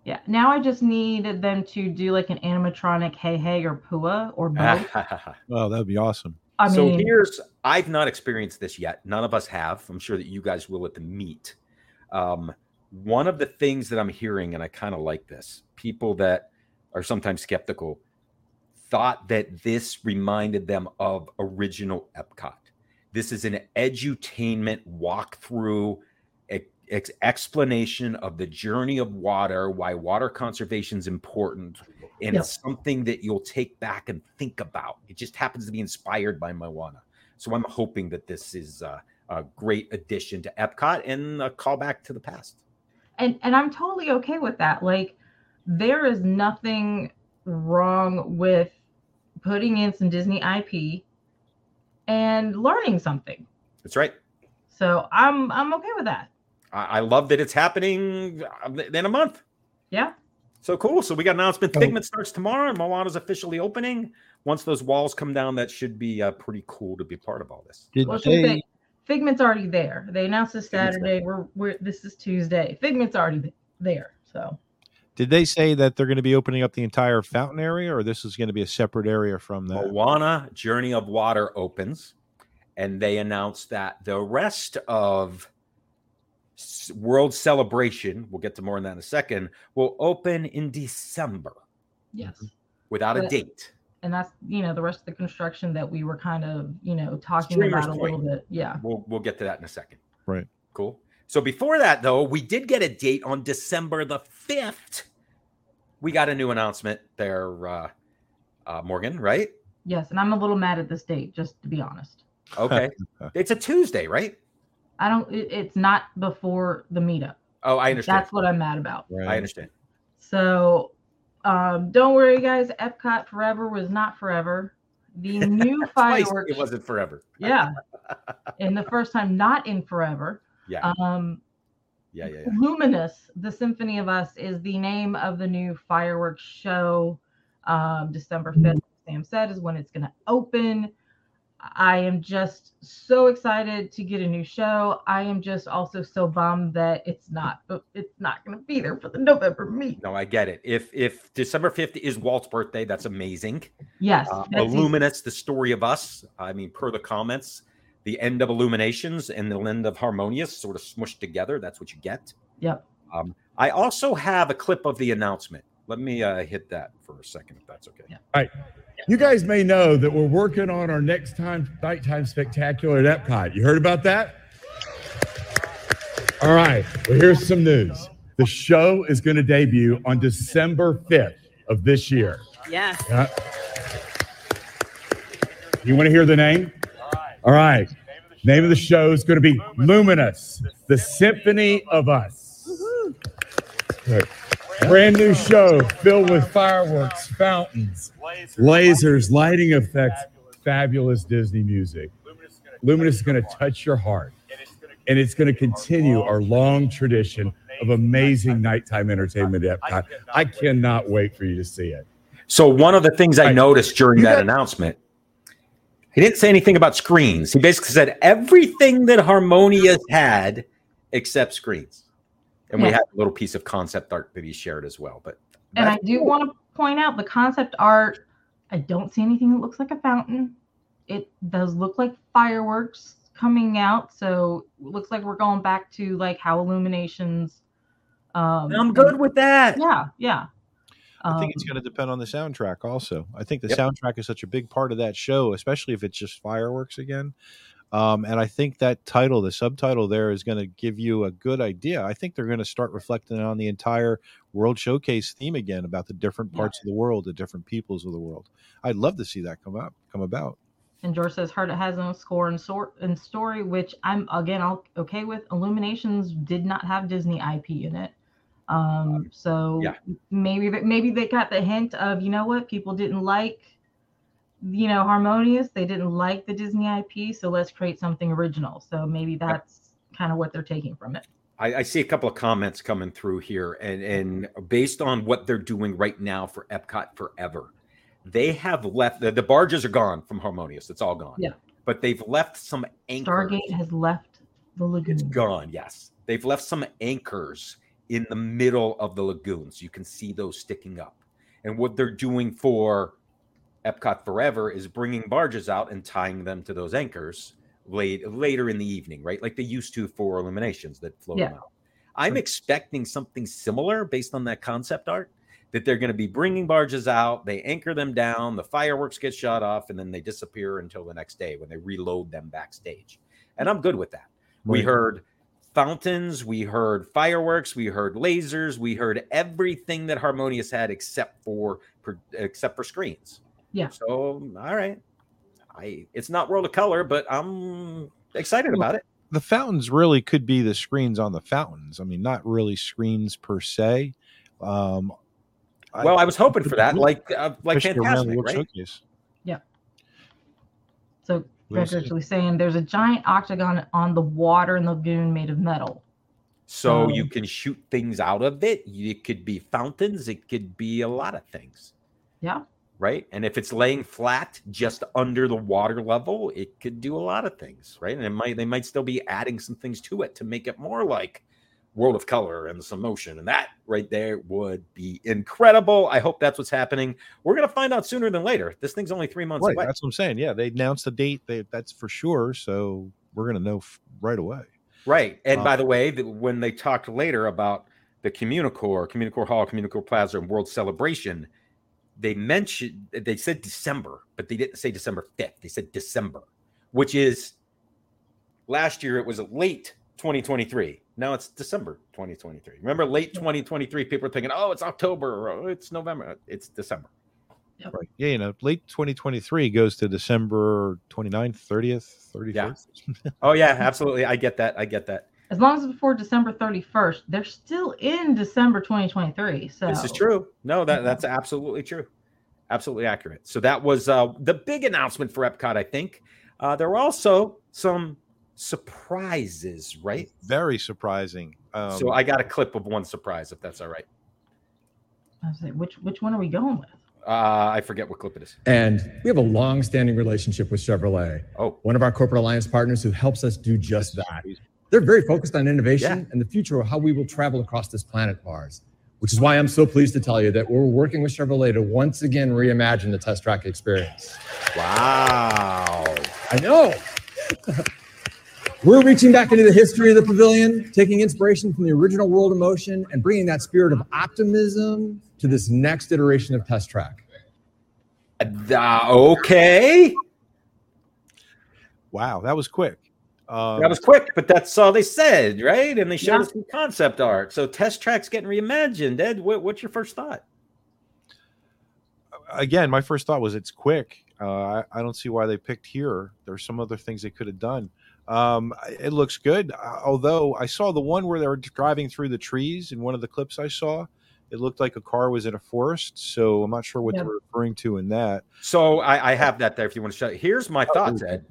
Yeah. Now I just need them to do like an animatronic Heihei or Pua or (laughs) both. Oh, that'd be awesome. I so mean, here's I've not experienced this yet. None of us have. I'm sure that you guys will at the meet. Um, one of the things that I'm hearing, and I kind of like this, people that are sometimes skeptical thought that this reminded them of original Epcot. This is an edutainment walkthrough ex- ex- explanation of the journey of water, why water conservation is important, and it's something that you'll take back and think about. It just happens to be inspired by Moana. So I'm hoping that this is uh, a great addition to Epcot and a callback to the past. And and I'm totally okay with that. Like there is nothing wrong with putting in some Disney IP and learning something. That's right. So I'm I'm okay with that. I, I love that it's happening uh, in a month. Yeah. So cool. So we got an announcement. Oh. Figment starts tomorrow, and Moana's officially opening. Once those walls come down, that should be uh, pretty cool to be part of all this. Did Well, should they? Say Figment's already there. They announced this Saturday. We're we're this is Tuesday. Figment's already there. So Did they say that they're going to be opening up the entire fountain area, or this is going to be a separate area from that? Moana Journey of Water opens, and they announced that the rest of World Celebration, we'll get to more on that in a second, will open in December yes. without a date. And that's you know the rest of the construction that we were kind of you know talking Streamer's about a Point. little bit. Yeah. We'll we'll get to that in a second. Right. Cool. So before that, though, we did get a date on December the fifth. We got a new announcement there, uh, uh, Morgan. Right? Yes. And I'm a little mad at this date, just to be honest. Okay. (laughs) it's a Tuesday, right? I don't. It, it's not before the meetup. Oh, I understand. That's what I'm mad about. I understand. So um, don't worry, guys. Epcot Forever was not forever. The (laughs) new fireworks. it wasn't forever. yeah. (laughs) And the first time not in forever. Yeah. Um, Yeah. Yeah. Yeah. Luminous, the Symphony of Us, is the name of the new fireworks show. Um, December 5th, Sam said, is when it's going to open. I am just so excited to get a new show. I am just also so bummed that it's not it's not going to be there for the November meet. No, I get it. If if December fifth is Walt's birthday, that's amazing. Yes, Uh, that's easy. Illuminates the story of us. I mean, per the comments, the end of Illuminations and the end of Harmonious sort of smushed together. That's what you get. Yep. Um, I also have a clip of the announcement. Let me uh, hit that for a second, if that's okay. Yeah. You guys may know that we're working on our next time nighttime spectacular at Epcot. You heard about that? All right. Well, here's some news. The show is going to debut on December 5th of this year. Yes. Yeah. You want to hear the name? All right. Name of the show is going to be Luminous, the Symphony of Us. Good. (laughs) Brand new show filled with fireworks, fountains, lasers, lighting effects, fabulous Disney music. Luminous is going to touch your heart, and it's going to continue our long tradition of amazing nighttime entertainment at Epcot. I cannot wait for you to see it. So one of the things I noticed during that announcement, he didn't say anything about screens. He basically said everything that Harmonious had except screens. And we Yeah. had a little piece of concept art that he shared as well. But And I do cool. want to point out the concept art. I don't see anything that looks like a fountain. It does look like fireworks coming out, so it looks like we're going back to like how illuminations. Um, I'm good with that. Yeah, yeah. I think it's Um, going to depend on the soundtrack also. I think the Yep. soundtrack is such a big part of that show, especially if it's just fireworks again. Um, and I think that title, the subtitle there, is going to give you a good idea. I think they're going to start reflecting on the entire World Showcase theme again about the different Yeah. parts of the world, the different peoples of the world. I'd love to see that come up, come about. And George says "Heard It has no score and sort and story, which I'm again I'll okay with. Illuminations did not have Disney IP in it. Um, so Yeah. maybe maybe they got the hint of you know what people didn't like, you know, Harmonious. They didn't like the Disney IP, so let's create something original. So maybe that's kind of what they're taking from it. I, I see a couple of comments coming through here, and and based on what they're doing right now for Epcot Forever, they have left the, the barges are gone from Harmonious. It's all gone. Yeah. But they've left some anchors. Stargate has left the lagoon. It's gone. Yes, they've left some anchors in the middle of the lagoons. You can see those sticking up. And what they're doing for Epcot Forever is bringing barges out and tying them to those anchors late later in the evening, right? Like they used to for Illuminations that float them Yeah. out. I'm expecting something similar based on that concept art. That they're going to be bringing barges out, they anchor them down, the fireworks get shot off, and then they disappear until the next day when they reload them backstage. And I'm good with that. We heard fountains, we heard fireworks, we heard lasers, we heard everything that Harmonious had except for- except for screens. Yeah. So all right, I it's not World of Color, but I'm excited Well, about it. the fountains really could be the screens on the fountains. I mean, not really screens per se. Um, Well, I was hoping for that, like uh, like especially fantastic, right? Showcase. So We'll Greg's actually saying there's a giant octagon on the water in the lagoon made of metal. So Um, you can shoot things out of it. It could be fountains. It could be a lot of things. Yeah. Right? And if it's laying flat just under the water level, it could do a lot of things, right? And it might they might still be adding some things to it to make it more like World of Color and some motion, and that right there would be incredible. I hope that's what's happening. We're gonna find out sooner than later. This thing's only three months Right, away. that's what I'm saying. Yeah, they announced the date. They, that's for sure. So we're gonna know f- right away. Right. And Uh, by the way, the, when they talked later about the Communicore, Communicore Hall, Communicore Plaza, and World Celebration, they mentioned they said December, but they didn't say December 5th. They said December, which is last year it was late 2023. Now it's December 2023. Remember late 2023, people are thinking, oh, it's October or oh, it's November. It's December. Right. Yeah, you know, late 2023 goes to December 29th, 30th, 31st. Yeah. Oh, yeah, absolutely. I get that. I get that. As long as it's before December 31st, they're still in December 2023. So This is true. No, that that's absolutely true. Absolutely accurate. So that was uh, the big announcement for Epcot. I think uh, there were also some surprises, right? Very surprising. Um, so I got a clip of one surprise, if that's all right. I was like, which which one are we going with? Uh, I forget what clip it is. And we have a long-standing relationship with Chevrolet, Oh, one of our corporate alliance partners who helps us do just that. They're very focused on innovation Yeah. and the future of how we will travel across this planet Mars, which is why I'm so pleased to tell you that we're working with Chevrolet to once again reimagine the test track experience. wow. I know. We're reaching back into the history of the pavilion, taking inspiration from the original World of Motion and bringing that spirit of optimism to this next iteration of Test Track. Uh, okay. wow, that was quick. Um, That was quick, but that's all they said, right? And they showed Yeah. us some concept art. So Test Track's getting reimagined. Ed, what, what's your first thought? again, my first thought was it's quick. Uh, I, I don't see why they picked here. There's some other things they could have done. Um, it looks good. uh, Although I saw the one where they were driving through the trees in one of the clips I saw. It looked like a car was in a forest. So I'm not sure what Yeah. they're referring to in that. So I, I have that there if you want to show. Here's my thoughts, Ed.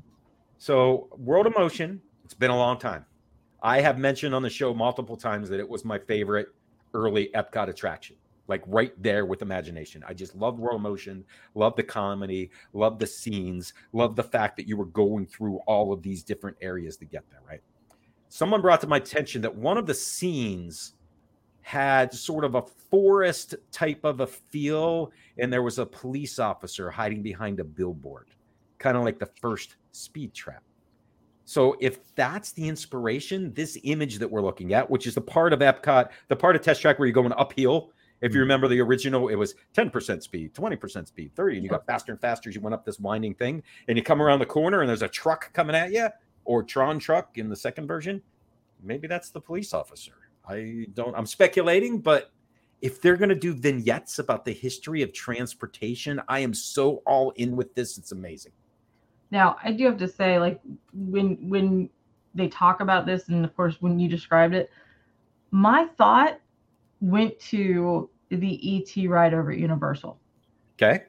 So World of Motion, it's been a long time. I have mentioned on the show multiple times that it was my favorite early Epcot attraction. Like right there with imagination. I just loved World of Motion, loved the comedy, loved the scenes, loved the fact that you were going through all of these different areas to get there, right? Someone brought to my attention that one of the scenes had sort of a forest type of a feel, and there was a police officer hiding behind a billboard, kind of like the first speed trap. So, if that's the inspiration, this image that we're looking at, which is the part of Epcot, the part of Test Track where you're going uphill. If you mm. remember the original, it was 10% speed, 20% speed, 30, and you got faster and faster as you went up this winding thing. And you come around the corner and there's a truck coming at you, or Tron truck in the second version. Maybe that's the police officer. I don't, I'm speculating, but if they're going to do vignettes about the history of transportation, I am so all in with this. It's amazing. Now, I do have to say, like when when they talk about this, and of course when you described it, my thought went to the ET ride over at Universal Okay.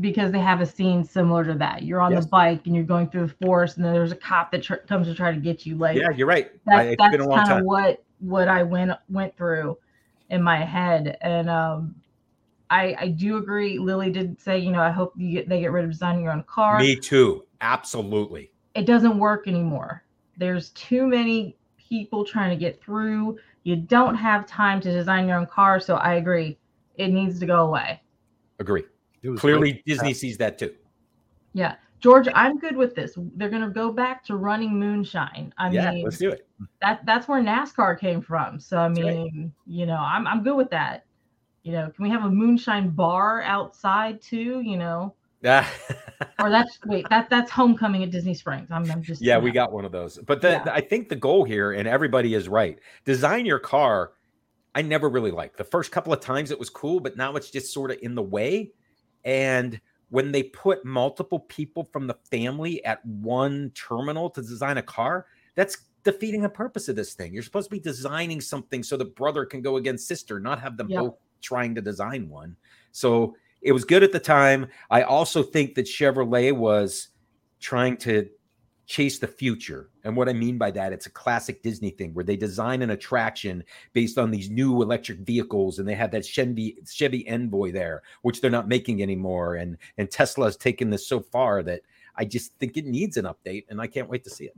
because they have a scene similar to that. You're on Yes. the bike and you're going through the forest, and then there's a cop that tr- comes to try to get you. Like Yeah, you're right. I, that's, it's that's been a long kind of what what I went went through in my head, and um, I I do agree. Lily did say, you know, I hope you get they get rid of designing your own car. Me too. Absolutely. It doesn't work anymore. There's too many people trying to get through. You don't have time to design your own car, so I agree. It needs to go away. Agree. Clearly, like- Disney sees that too. Yeah. George, I'm good with this. They're gonna go back to running moonshine. I yeah, mean, let's do it. that that's where NASCAR came from. So I That's right. mean, you know, I'm I'm good with that. You know, can we have a moonshine bar outside too? You know, Yeah. or (laughs) that's wait, that that's homecoming at Disney Springs. I'm, I'm just yeah, we know. got one of those. But the, Yeah. I think the goal here, and everybody is right, design your car. I never really liked the first couple of times it was cool, but now it's just sort of in the way. And when they put multiple people from the family at one terminal to design a car, that's defeating the purpose of this thing. You're supposed to be designing something so the brother can go against sister, not have them Yep. both trying to design one. So it was good at the time. I also think that Chevrolet was trying to chase the future. And what I mean by that, it's a classic Disney thing where they design an attraction based on these new electric vehicles, and they have that Chevy Chevy Envoy there, which they're not making anymore. And and Tesla's taken this so far that I just think it needs an update, and I can't wait to see it.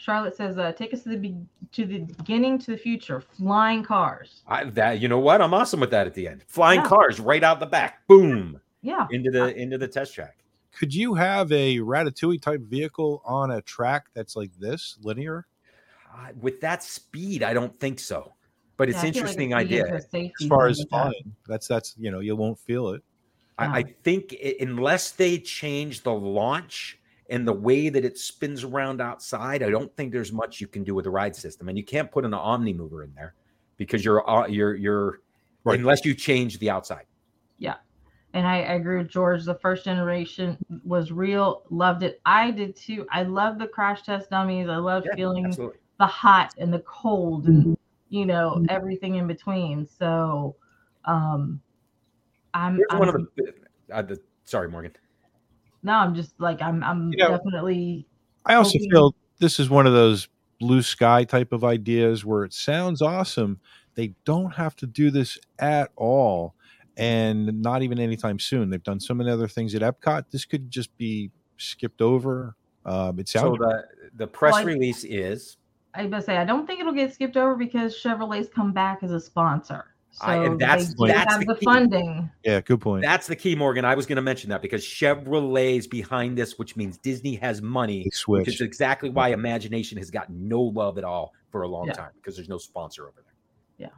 Charlotte says, uh, take us to the be- to the beginning to the future, flying cars. I, that you know what? I'm awesome with that at the end. Flying Yeah. cars right out the back, boom Yeah. into the into the test track. Could you have a Ratatouille type vehicle on a track that's like this, linear? Uh, with that speed, I don't think so. But it's Yeah, I feel like interesting idea. to a safety As far as with that. flying, that's that's you know you won't feel it. I, I think i unless they change the launch and the way that it spins around outside, I don't think there's much you can do with the ride system. And you can't put an Omni mover in there because you're uh, you're you're Right. unless you change the outside. Yeah. And I, I agree with George. The first generation was real, loved it. I did too. I love the crash test dummies. I love Yeah, feeling absolutely. the hot and the cold and you know everything in between. So um I'm, Here's I'm one of the, uh, the sorry, Morgan. No, I'm just like I'm I'm You know, definitely I also hoping- feel this is one of those blue sky type of ideas where it sounds awesome. They don't have to do this at all, and not even anytime soon. They've done so many other things at Epcot. This could just be skipped over. Um, it So sounds the the press Well, I- release is I was gonna say I don't think it'll get skipped over because Chevrolet's come back as a sponsor. So I- and that's- they that's have the the, funding. yeah, good point. that's the key, Morgan. I was going to mention that because Chevrolet's behind this, which means Disney has money They which is exactly why Imagination has gotten no love at all for a long Yeah. time because there's no sponsor over there. Yeah.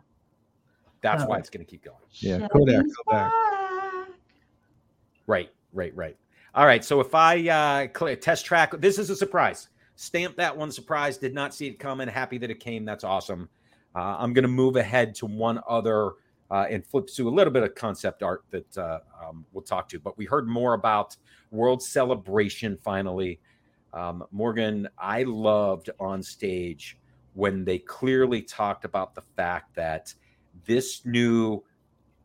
That's So- why it's going to keep going. Yeah, Kodak, Chevy's Kodak. back. Right, right, right. All right. So if I uh, cl- test track, this is a surprise. Stamp that one surprise. Did not see it coming. Happy that it came. That's awesome. Uh, I'm going to move ahead to one other uh, and flip to a little bit of concept art that uh, um, we'll talk to. But we heard more about World Celebration finally. Um, Morgan, I loved on stage when they clearly talked about the fact that this new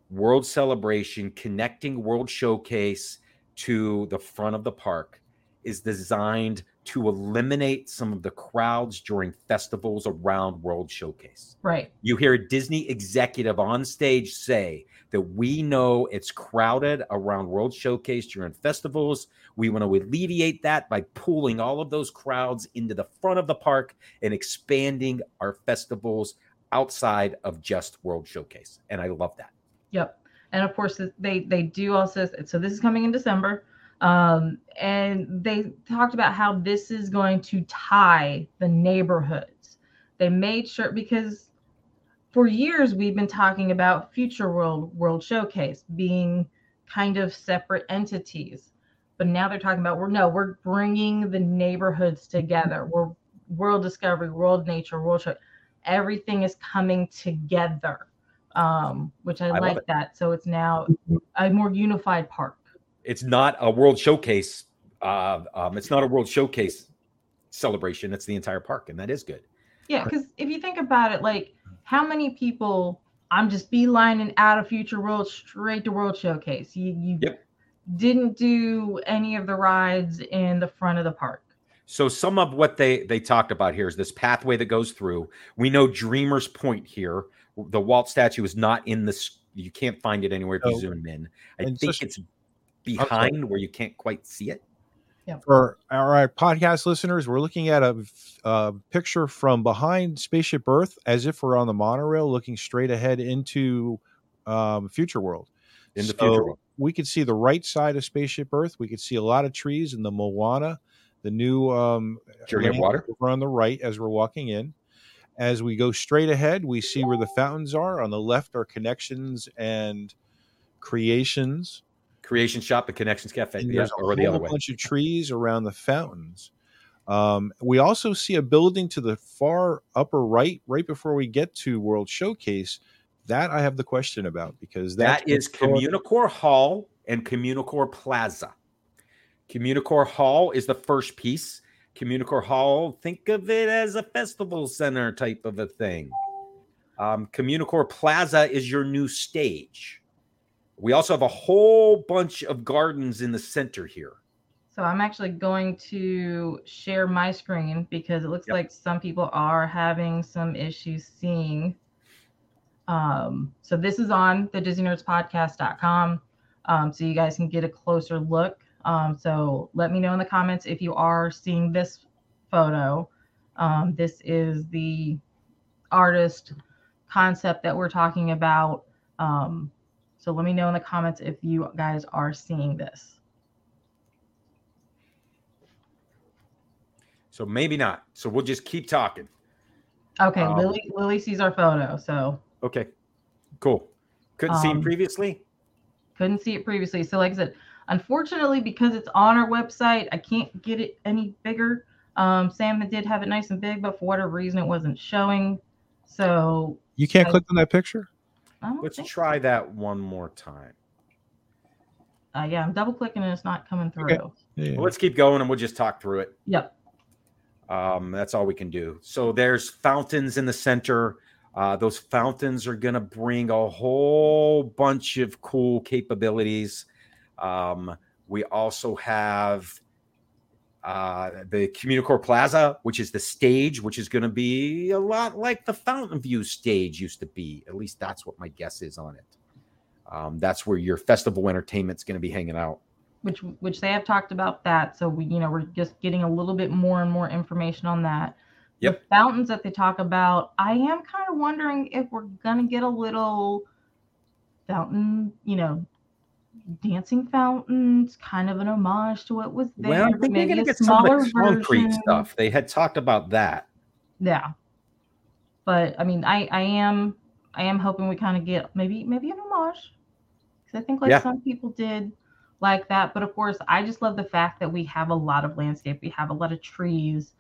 World Celebration connecting World Showcase to the front of the park is designed to eliminate some of the crowds during festivals around World Showcase. Right. You hear a Disney executive on stage say that we know it's crowded around World Showcase during festivals. We want to alleviate that by pulling all of those crowds into the front of the park and expanding our festivals outside of just World Showcase. And I love that. Yep. And of course, they they do also. So this is coming in December, um, and they talked about how this is going to tie the neighborhoods. They made sure because for years we've been talking about Future World World Showcase being kind of separate entities, but now they're talking about we're no, we're bringing the neighborhoods together. We're World Discovery, World Nature, World Show. Everything is coming together um, which I, love like that. So it's now a more unified park. It's not a World Showcase uh, um, it's not a World Showcase celebration; it's the entire park, and that is good. Yeah, because if you think about it, like how many people I'm just beelining out of Future World straight to World Showcase. You you Yep. didn't do any of the rides in the front of the park. So some of what they they talked about here is this pathway that goes through. We know Dreamer's Point here. The Walt statue is not in this. You can't find it anywhere if you No. zoom in. I And think just- it's behind where you can't quite see it. For our podcast listeners, we're looking at a, a picture from behind Spaceship Earth as if we're on the monorail looking straight ahead into um, Future World. In the So future world. We could see the right side of Spaceship Earth. We could see a lot of trees in the Moana, the new um, Journey of land Water. over on the right as we're walking in. As we go straight ahead, we see where the fountains are. On the left are connections and creations. Creation Shop at Connections Cafe. Yeah, there's a or the other way. bunch of trees around the fountains. Um, we also see a building to the far upper right, right before we get to World Showcase. That I have the question about because That is Communicore Hall and Communicore Plaza. Communicore Hall is the first piece. Communicore Hall, think of it as a festival center type of a thing. Um, Communicore Plaza is your new stage. We also have a whole bunch of gardens in the center here. So I'm actually going to share my screen because it looks Yep. like some people are having some issues seeing. Um, so this is on the DisneyNerdsPodcast.com. Um, so you guys can get a closer look. Um, so let me know in the comments if you are seeing this photo. Um, this is the artist concept that we're talking about. Um, so let me know in the comments if you guys are seeing this. So maybe not. So we'll just keep talking. Okay, Um, Lily Lily sees our photo, so Okay. Cool. Couldn't see him Um, previously. couldn't see it previously. So like I said, unfortunately, because it's on our website, I can't get it any bigger. Um, Sam did have it nice and big, but for whatever reason, it wasn't showing. So you can't I- click on that picture. I don't Let's think- try that one more time. uh, yeah, I'm double clicking and it's not coming through. Okay. Yeah. Well, let's keep going and we'll just talk through it. Yep. Um, that's all we can do. So there's fountains in the center. Uh, those fountains are going to bring a whole bunch of cool capabilities. Um, we also have uh, the Communicore Plaza, which is the stage, which is going to be a lot like the Fountain View stage used to be. At least that's what my guess is on it. Um, that's where your festival entertainment's going to be hanging out. Which which they have talked about that. So we you know we're just getting a little bit more and more information on that. Yep. The fountains that they talk about, I am kind of wondering if we're gonna get a little fountain, you know, dancing fountains, kind of an homage to what was there. well, I think they're maybe going to a get some of smaller the concrete stuff. They had talked about that. Yeah. But I mean, I I am I am hoping we kind of get maybe maybe an homage because I think like Yeah. some people did like that. But of course, I just love the fact that we have a lot of landscape. We have a lot of trees,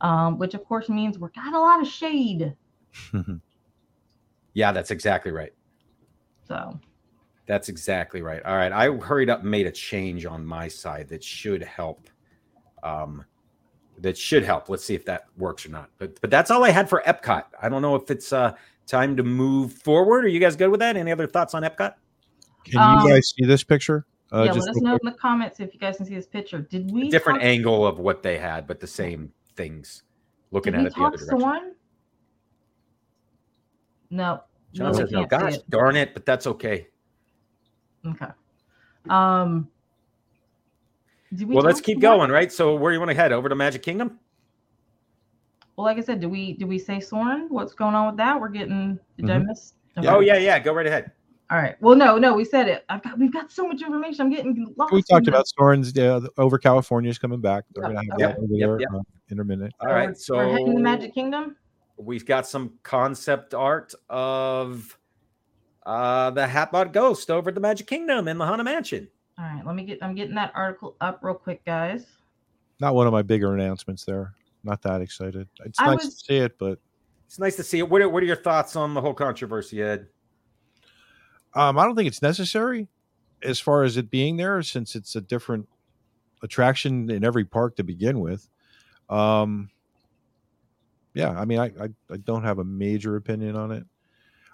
um, which of course means we're got a lot of shade. (laughs) Yeah, that's exactly right. So That's exactly right. All right, I hurried up and made a change on my side that should help. Um, that should help. Let's see if that works or not. But but that's all I had for Epcot. I don't know if it's uh time to move forward. Are you guys good with that? Any other thoughts on Epcot? Can Um, you guys see this picture? Uh, yeah, just let us know quick. in the comments if you guys can see this picture. Did we Different talk, angle of what they had, but the same things. Looking Did at it the other talk direction. Soarin'? No. John Lily says no. Gosh, it. darn it! But that's okay. Okay. Um. did we Well, let's keep Soarin'? going, right? So, where do you want to head? Over to Magic Kingdom? Well, like I said, do we do we say Soarin'? What's going on with that? We're getting. Did I Mhm. miss? Oh yeah, yeah. Go right ahead. All right. Well, no, no, we said it. I've got we've got so much information. I'm getting lost. We talked about Soarin's uh, over California is coming back. They're Yep, going to have yep, that over yep, there, yep. uh, intermittent. All right. So we're heading to Magic Kingdom. we've got some concept art of uh the Hatbox Ghost over at the Magic Kingdom in the Haunted Mansion. All right. Let me get. I'm getting that article up real quick, guys. Not one of my bigger announcements there. Not that excited. It's I nice was- to see it, but It's nice to see it. What are, what are your thoughts on the whole controversy, Ed? um, I don't think it's necessary as far as it being there, since it's a different attraction in every park to begin with. Um, yeah, I mean, I, I, I don't have a major opinion on it.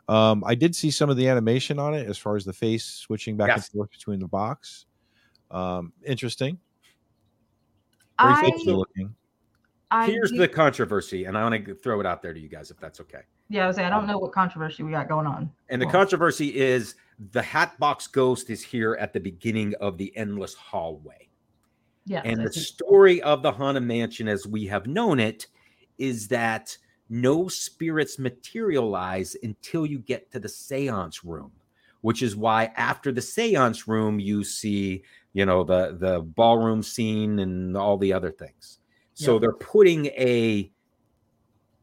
Um, I did see some of the animation on it as far as the face switching back Yes. and forth between the box. Um, interesting. Very I, looking. I Here's do- the controversy, and I want to throw it out there to you guys if that's okay. yeah, I was saying, I don't know what controversy we got going on. And the Well, controversy is the Hatbox Ghost is here at the beginning of the endless hallway. Yeah, and the story of the Haunted Mansion, as we have known it, is that no spirits materialize until you get to the seance room, which is why after the seance room, you see, you know, the, the ballroom scene and all the other things. So Yeah. they're putting a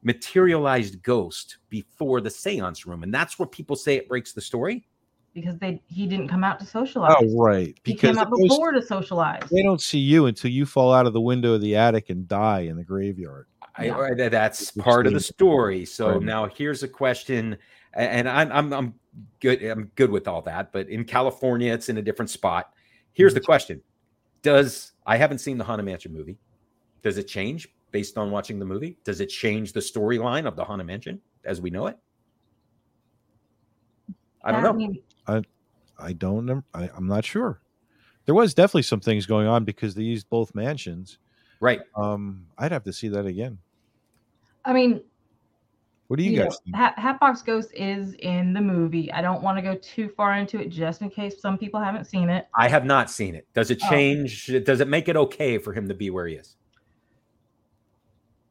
materialized ghost before the seance room. And that's where people say it breaks the story. because they he didn't come out to oh, socialize. Oh, right. He came out before to socialize. they don't see you until you fall out of the window of the attic and die in the graveyard. I, Yeah. I- that's part of the story. So Right. now here's a question, and I'm I'm I'm good. I'm good with all that. But in California, it's in a different spot. Here's the question: Does I haven't seen the Haunted Mansion movie? Does it change based on watching the movie? Does it change the storyline of the Haunted Mansion as we know it? I don't know. mean- I don't. know. I, I'm not sure. There was definitely some things going on because they used both mansions. Right. Um, I'd have to see that again. I mean, What do you, you know, guys think? Hat, Hatbox Ghost is in the movie. I don't want to go too far into it just in case some people haven't seen it. I have not seen it. Does it Oh. change? Does it make it okay for him to be where he is?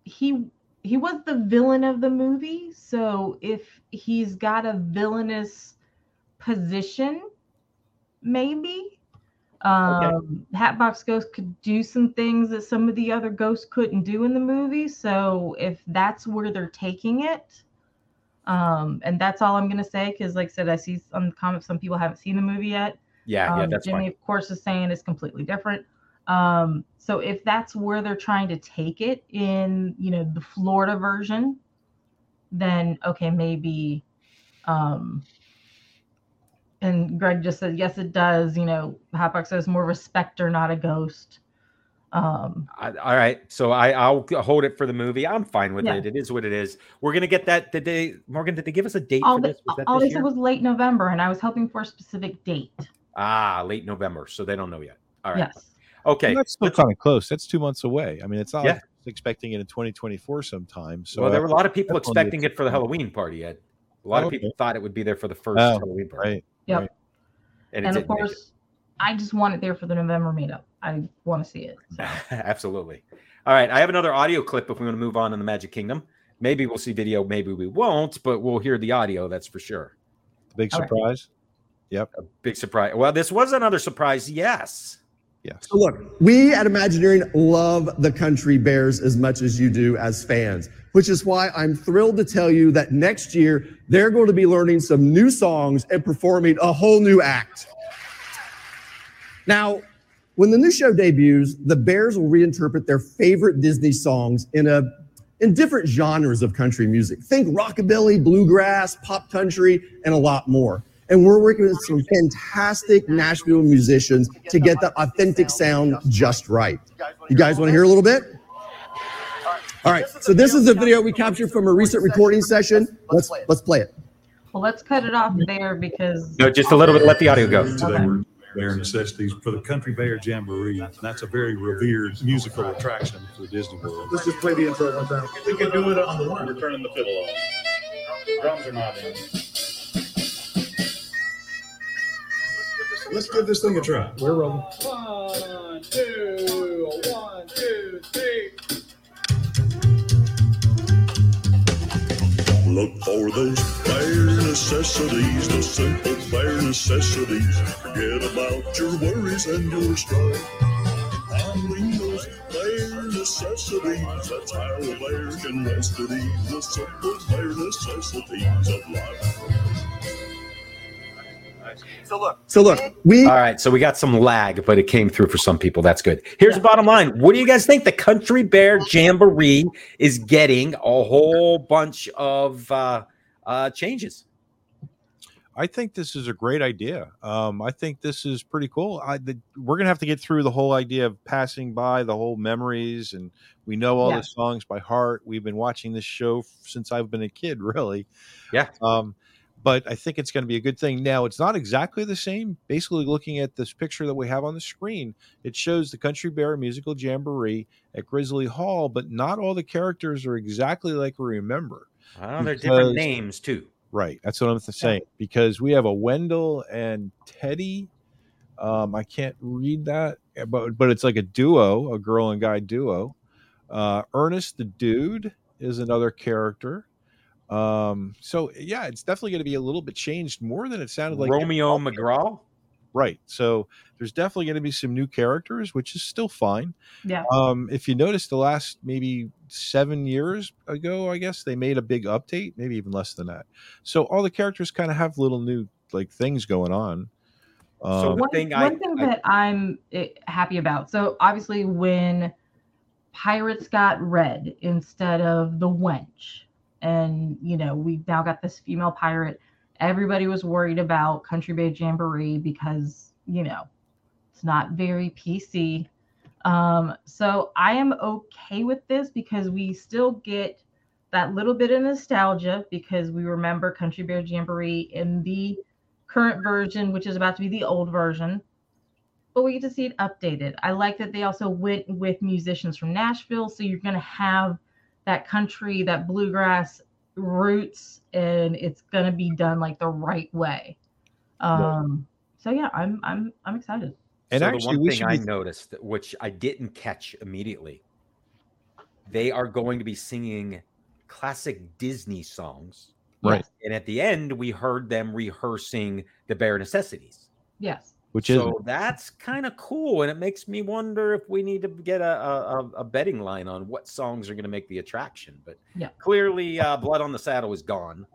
He he was the villain of the movie, so if he's got a villainous position, maybe. Um, Hatbox Ghost could do some things that some of the other ghosts couldn't do in the movie. So if that's where they're taking it, um, and that's all I'm gonna say, because like I said, I see some comments, some people haven't seen the movie yet. Yeah, yeah, Um, that's Jimmy, fine. of course, is saying it's completely different. Um, so if that's where they're trying to take it in, you know, the Florida version, then okay, maybe. Um, and Greg just said, yes, it does. You know, Hatbox says more respect or not a ghost. Um, I, all right, so I I'll hold it for the movie. I'm fine with Yeah. it. It is what it is. We're gonna get that. Did they, Morgan? Did they give us a date all for this? Was that all this they year? said was late November, and I was hoping for a specific date. ah, late November. So they don't know yet. All right. Yes. Okay. Well, that's still kind of close. That's two months away. I mean, it's not Yeah. like expecting it in 2024 sometime. So well, there were a lot of people expecting it for the Halloween party. Ed. A lot Oh, of people okay. thought it would be there for the first Oh, Halloween party, right. Yep. Right. and and of didn't it. course, I just want it there for the November meetup. I want to see it. So. (laughs) Absolutely. All right. I have another audio clip if we want to move on in the Magic Kingdom. Maybe we'll see video, maybe we won't, but we'll hear the audio. That's for sure. Big All right. surprise. Yep. A big surprise. Well, this was another surprise. Yes. Yes. So look, we at Imagineering love the Country Bears as much as you do as fans, which is why I'm thrilled to tell you that next year they're going to be learning some new songs and performing a whole new act. Now, when the new show debuts, the Bears will reinterpret their favorite Disney songs in a in different genres of country music. Think rockabilly, bluegrass, pop country, and a lot more. And we're working with some fantastic Nashville musicians to get the authentic sound just right. You guys want to hear a little bit? All right. So this is the video we captured from a recent recording session. Let's let's play it. Well, let's cut it off there because No, just a little bit. Let the audio go. Today were bare necessities for the Country Bear Jamboree. And that's a very revered musical attraction for Disney World. Let's just play the intro one time. We can do it on the one. We're turning the fiddle off. Drums are not in. Let's give this thing a try. We're rolling. One, two, one, two, three. Look for those bare necessities, the simple bare necessities. Forget about your worries and your strife. I those bare necessities. That's how can rest at ease. The simple bare necessities of life. So look, So look. we All right, so we got some lag, but it came through for some people. That's good. Here's the bottom line. What do you guys think? The Country Bear Jamboree is getting a whole bunch of uh, uh, changes. I think this is a great idea. Um, I think this is pretty cool. I, the, we're gonna have to get through the whole idea of passing by the whole memories, and we know all Yeah. the songs by heart. We've been watching this show since I've been a kid, (laughs) really. Yeah. Um, but I think it's going to be a good thing. Now, it's not exactly the same. Basically, looking at this picture that we have on the screen, it shows the Country Bear Musical Jamboree at Grizzly Hall, but not all the characters are exactly like we remember. Well, they're different names too. Right. That's what I'm saying. Because we have a Wendell and Teddy. Um, I can't read that, eh, but but it's like a duo, a girl and guy duo. Uh, Ernest the Dude is another character. Um, so yeah, it's definitely going to be a little bit changed more than it sounded like. Romeo McGraw. Right. So there's definitely going to be some new characters, which is still fine. Yeah. Um, if you notice, the last maybe seven years ago, I guess they made a big update, maybe even less than that. So all the characters kind of have little new like things going on. Um, one thing, one thing that I'm eh, happy about. So obviously, when pirates got red instead of the wench, and you know we've now got this female pirate. Everybody was worried about Country Bear Jamboree because you know it's not very PC. Um, so I am okay with this because we still get that little bit of nostalgia because we remember Country Bear Jamboree in the current version, which is about to be the old version. But we get to see it updated. I like that they also went with musicians from Nashville. So you're going to have that country, that bluegrass roots, and it's going to be done like the right way. Um, so yeah, I'm I'm I'm excited. And so actually, the one thing I be- noticed, which I didn't catch immediately, they are going to be singing classic Disney songs. Right. And at the end, we heard them rehearsing the bare necessities. Yes. Which is so that's kind of cool, and it makes me wonder if we need to get a, a, a- a betting line on what songs are going to make the attraction. But Yeah. clearly, uh, "Blood on the Saddle" is gone,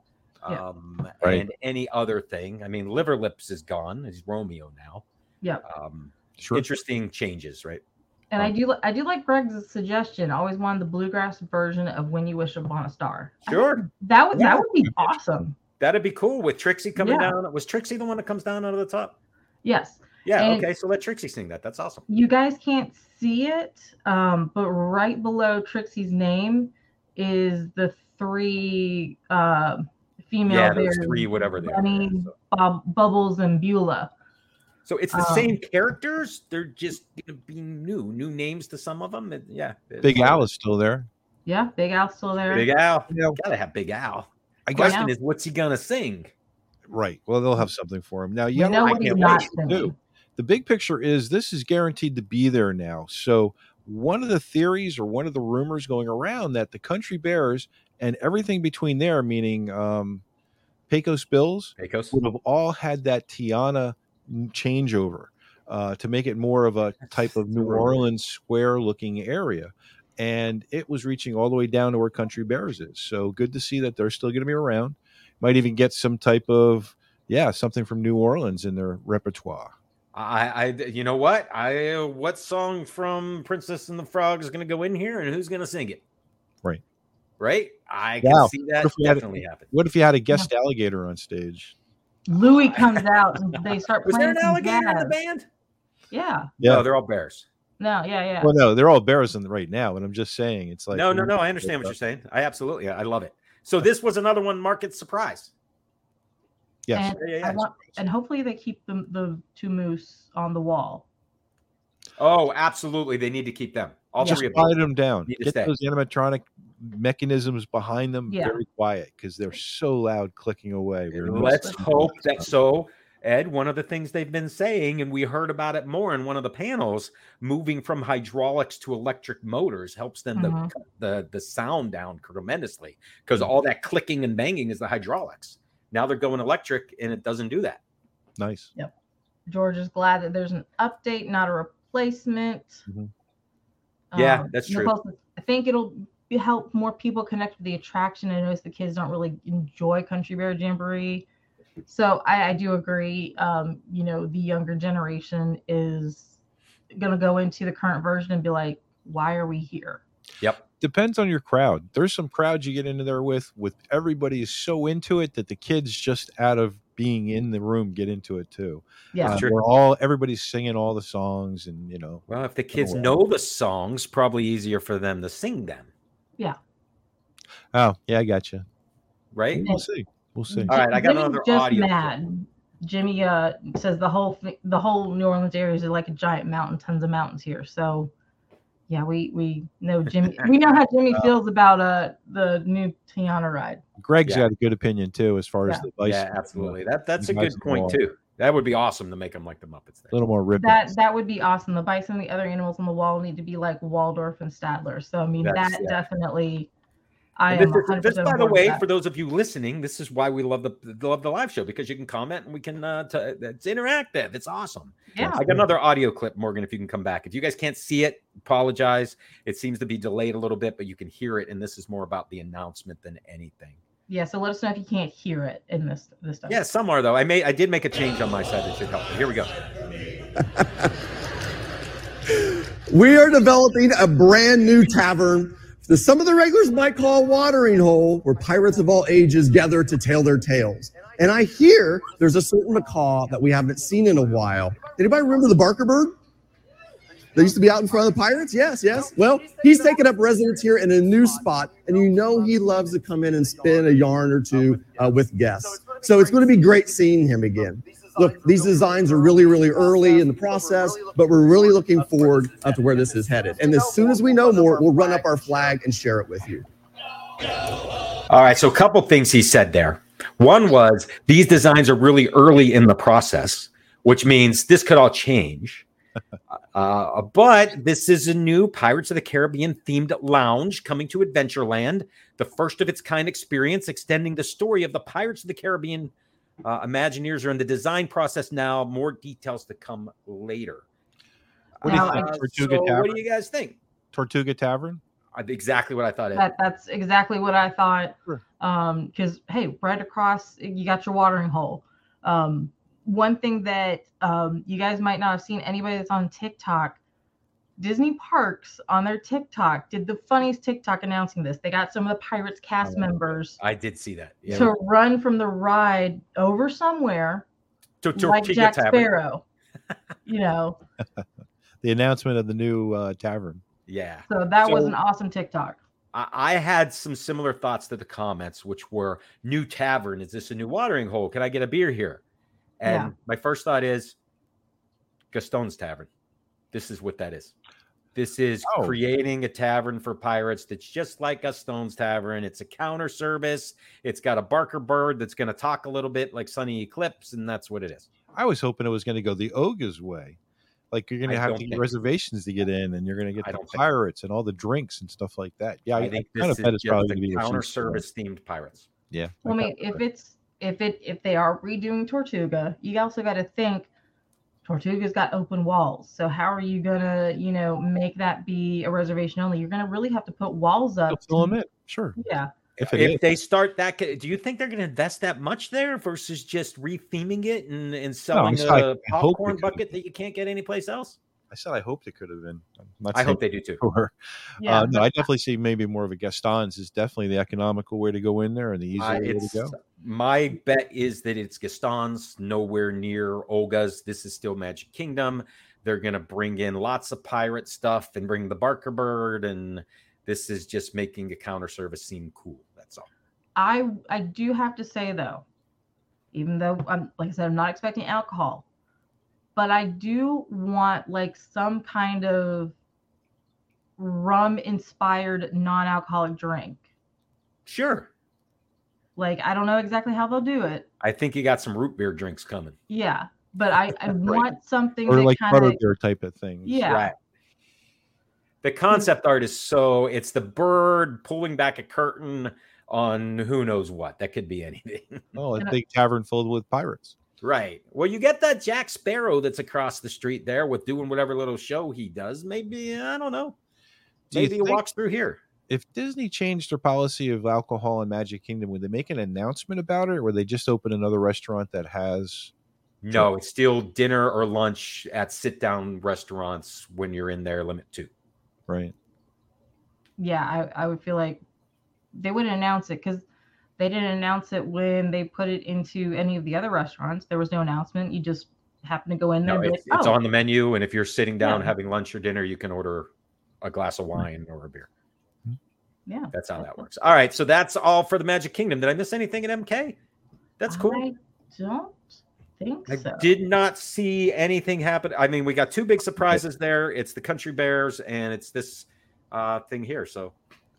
Yeah. um, Right. and any other thing. I mean, Liver Lips is gone. He's Romeo now. Yeah. Um, Sure. Interesting changes, right? And I do I do like Greg's suggestion. I always wanted the bluegrass version of When You Wish Upon a Star. Sure. That would Yeah. that would be awesome. That'd be cool with Trixie coming Yeah. down. Was Trixie the one that comes down out of the top? Yes. Yeah. And- okay. So let Trixie sing that. That's awesome. You guys can't see it, um, but right below Trixie's name is the three uh, female Yeah, those bears, three, whatever they are. Bunny, Bob, Bubbles, and Beulah. So it's the Um, same characters. They're just gonna be new, new names to some of them. It- yeah. Big Al is still there. Yeah, Big Al's still there. Big Al. Gotta have Big Al. I The guess- question is, what's he gonna sing? Right. Well, they'll have something for him now. We Yeah, know I what he's can't not wait to do. The big picture is this is guaranteed to be there now. So one of the theories or one of the rumors going around that the Country Bears and everything between there, meaning um, Pecos Bills, Pecos. would have all had that Tiana changeover uh, to make it more of a type of New. Orleans square looking area. And it was reaching all the way down to where Country Bears is. So good to see that they're still going to be around. Might even get some type of, yeah, something from New Orleans in their repertoire. I, I, you know what? I, uh, what song from Princess and the Frog is gonna go in here, and who's gonna sing it? Right. Right. I can Wow. see that if we had- definitely happen. What if you had a guest alligator on stage? Louis (laughs) comes out and they start Was there playing an some alligator in the band? Yeah. Yeah. No, they're all bears. No. Yeah. Yeah. Well, no, they're all bears in the, right now, but I'm just saying it's like no, no, no. I understand what you're saying. I absolutely, I love it. So this was another one market surprise. Yes. And, Yeah, yeah, I yeah. want, and hopefully they keep the, the two moose on the wall. Oh, absolutely. They need to keep them. All Yeah. three of quiet them. them down. Get stay. those animatronic mechanisms behind them Yeah. very quiet because they're so loud clicking away. We're Let's hope that so. Ed, one of the things they've been saying, and we heard about it more in one of the panels, moving from hydraulics to electric motors helps them to Mhm. cut the the sound down tremendously because all that clicking and banging is the hydraulics. Now they're going electric, and it doesn't do that. Nice. Yep. George is glad that there's an update, not a replacement. Mhm. Yeah, Um, that's and true. plus, I think it'll help more people connect with the attraction. I notice the kids don't really enjoy Country Bear Jamboree. So I, I do agree. Um, you know, the younger generation is going to go into the current version and be like, why are we here? Yep. Depends on your crowd. There's some crowds you get into there with, with everybody is so into it that the kids just out of being in the room get into it too. Yeah. Uh, Sure. we're all everybody's singing all the songs, and you know, Well, if the kids well. know the songs, probably easier for them to sing them, Yeah. oh yeah, I got you. right? We'll see. We'll see. All right, I got Jimmy's another just audio mad. Jimmy uh says the whole thi- the whole New Orleans area is like a giant mountain, tons of mountains here. So yeah, we we know Jimmy. (laughs) we know how Jimmy feels about uh the new Tiana ride. Greg's Yeah. got a good opinion too, as far as the bicycle. Yeah, absolutely. That that's a Nice good point wall. too. That would be awesome to make them like the Muppets. A little more ribbon. That that would be awesome. The bison and the other animals on the wall need to be like Waldorf and Statler. So I mean That's- that yeah. definitely. I And am this, this, by the way, for those of you listening, this is why we love the love the live show because you can comment and we can. Uh, t- it's interactive. It's awesome. yeah. I got another audio clip, Morgan. If you can come back, if you guys can't see it, apologize. It seems to be delayed a little bit, but you can hear it, and this is more about the announcement than anything. Yeah, so let us know if you can't hear it in this this stuff. Yeah, some are though. I may I did make a change on my side that should help. Here we go. (laughs) We are developing a brand new tavern that some of the regulars might call a watering hole, where pirates of all ages gather to tell their tales. And I hear there's a certain macaw that we haven't seen in a while. Anybody remember the Barker Bird? They used to be out in front of the pirates. Yes, yes. Well, he's taken up residence here in a new spot, and you know he loves to come in and spin a yarn or two uh, with guests. So it's going to be great seeing him again. Look, these designs are really, really early in the process, but we're really looking forward to where this is headed. And as soon as we know more, we'll run up our flag and share it with you. All right, so a couple things he said there. One was these designs are really early in the process, which means this could all change. (laughs) Uh, but this is a new Pirates of the Caribbean themed lounge coming to Adventureland, the first of its kind experience, extending the story of the Pirates of the Caribbean. Uh, Imagineers are in the design process now. More details to come later. What do you Now, think, Uh, Tortuga so what do you guys think? Tortuga Tavern. Uh, Exactly what I thought. That that's exactly what I thought. Sure. Um, because hey, right across you got your watering hole. Um, one thing that um you guys might not have seen anybody that's on TikTok, Disney Parks on their TikTok did the funniest TikTok announcing this. They got some of the Pirates cast Oh, members I did see that. Yeah. to run from the ride over somewhere To- like Jack Tavern. Sparrow. (laughs) you know, (laughs) The announcement of the new uh, tavern. Yeah. so that was an awesome TikTok. I, I had some similar thoughts to the comments, which were new tavern. Is this a new watering hole? Can I get a beer here? And Yeah. my first thought is Gaston's Tavern. This is what that is. This is Oh. creating a tavern for pirates that's just like Gaston's Tavern. It's a counter service. It's got a Barker bird that's going to talk a little bit like Sonny Eclipse, and that's what it is. I was hoping it was going to go the Oga's way. Like you're going to have to get reservations to get in, and you're going to get I the don't think- pirates and all the drinks and stuff like that. Yeah, I, I think kind this of bet is it's just probably the going to be what counter service themed pirates. Yeah. Well, I I mean, if it's if it if they are redoing Tortuga, you also got to think Tortuga's got open walls. So how are you gonna, you know, make that be a reservation only? You're gonna really have to put walls up. They'll fill them in. Sure. Yeah. If if they start that, do you think they're going to invest that much there versus just retheming it and, and selling said I- a I hope they popcorn bucket that you can't get anyplace else? I said I hoped it could have been. I'm not I hope they do too. (laughs) sure. Yeah. Uh, no, I definitely see maybe more of a Gaston's is definitely the economical way to go in there and the easier Uh, way to go. my bet is that it's Gaston's, nowhere near Oga's. This is still Magic Kingdom. They're going to bring in lots of pirate stuff and bring the Barker Bird, and this is just making the counter service seem cool. That's all. I I do have to say though, even though I'm like I said, I'm not expecting alcohol, but I do want like some kind of rum inspired non-alcoholic drink. Sure. Like I don't know exactly how they'll do it. I think you got some root beer drinks coming. Yeah, but I I (laughs) want something Or that like kind of butterbeer type of thing. yeah. Right. The concept art is so it's the bird pulling back a curtain on who knows what. That could be anything. Oh, a big tavern filled with pirates. Right. Well, you get that Jack Sparrow that's across the street there with doing whatever little show he does. Maybe, I don't know. Do Maybe he walks through here. If Disney changed their policy of alcohol in Magic Kingdom, would they make an announcement about it, or would they just open another restaurant that has? No, it's still dinner or lunch at sit down restaurants when you're in there, limit two. Right. yeah, I, I would feel like they would announce it because They didn't announce it when they put it into any of the other restaurants. There was no announcement. You just happen to go in there. No, and it's, like, it's "Oh, on the menu, and if you're sitting down Yeah. having lunch or dinner, you can order a glass of wine or a beer. Yeah, That's how that works. All right, so that's all for the Magic Kingdom. Did I miss anything at MK? That's cool. I don't think I so. did not see anything happen. I mean, we got two big surprises there. It's the Country Bears and it's this uh, thing here. So,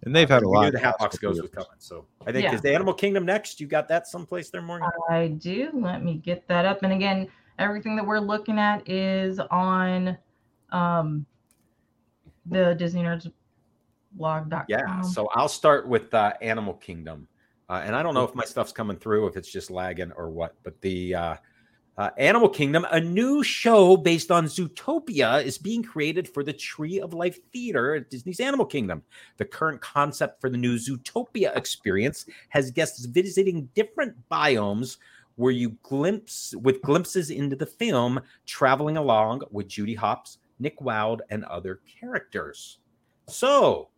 And they've had a lot. knew the the last Hatbox couple Ghost was coming. So, I think Yeah. is the Animal Kingdom next. You got that someplace there, Morgan? I do. Let me get that up. And again, everything that we're looking at is on um, the Disney Nerds blog.com. Yeah. So I'll start with uh, Animal Kingdom, uh, and I don't know if my stuff's coming through, if it's just lagging or what. But the uh, Animal Kingdom, a new show based on Zootopia, is being created for the Tree of Life Theater at Disney's Animal Kingdom. The current concept for the new Zootopia experience has guests visiting different biomes. Where you glimpse with glimpses into the film, traveling along with Judy Hopps, Nick Wilde, and other characters. So,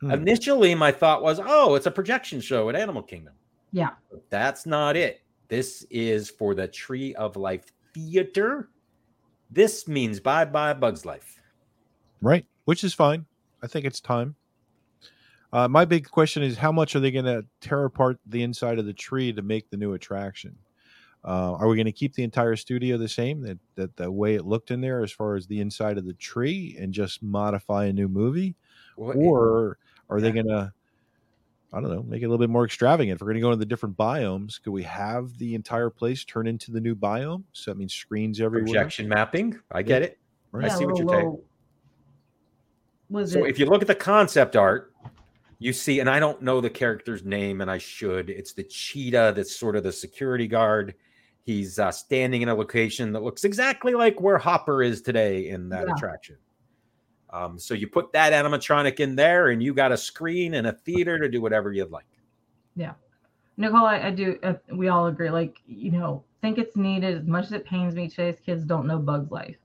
Hmm. Initially, my thought was, oh, it's a projection show at Animal Kingdom. Yeah. But that's not it. This is for the Tree of Life Theater. This means bye bye Bugs Life. Right, which is fine. I think it's time. Uh, my big question is how much are they going to tear apart the inside of the tree to make the new attraction? Uh, are we going to keep the entire studio the same, that, that the way it looked in there as far as the inside of the tree, and just modify a new movie, Well, it- or are they going to, I don't know, make it a little bit more extravagant? If we're going to go into the different biomes, could we have the entire place turn into the new biome? So that means screens everywhere. projection mapping. I get it. Right. I see what you're saying. Was So it? if you look at the concept art, you see, and I don't know the character's name, and I should. It's the cheetah that's sort of the security guard. He's uh, standing in a location that looks exactly like where Hopper is today in that Yeah. attraction. Um, so you put that animatronic in there, and you got a screen and a theater to do whatever you'd like. Yeah, Nicole, I, I do. Uh, we all agree. Like, you know, think it's needed as much as it pains me. Today's kids don't know Bugs Life.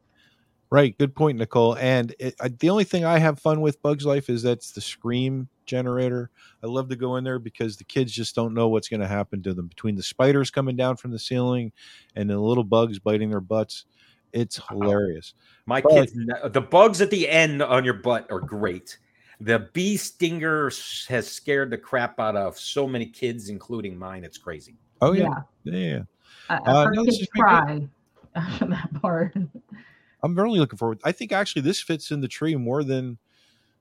Right, good point, Nicole. And it, I, the only thing I have fun with Bugs Life is that's the scream generator. I love to go in there because the kids just don't know what's going to happen to them between the spiders coming down from the ceiling and the little bugs biting their butts. It's hilarious. My But- kids, the bugs at the end on your butt are great. The bee stinger has scared the crap out of so many kids, including mine. It's crazy. Oh yeah, yeah. yeah. I, I've Uh, heard no, this kids has been good. cry (laughs) after that part. I'm really looking forward. I think actually this fits in the tree more than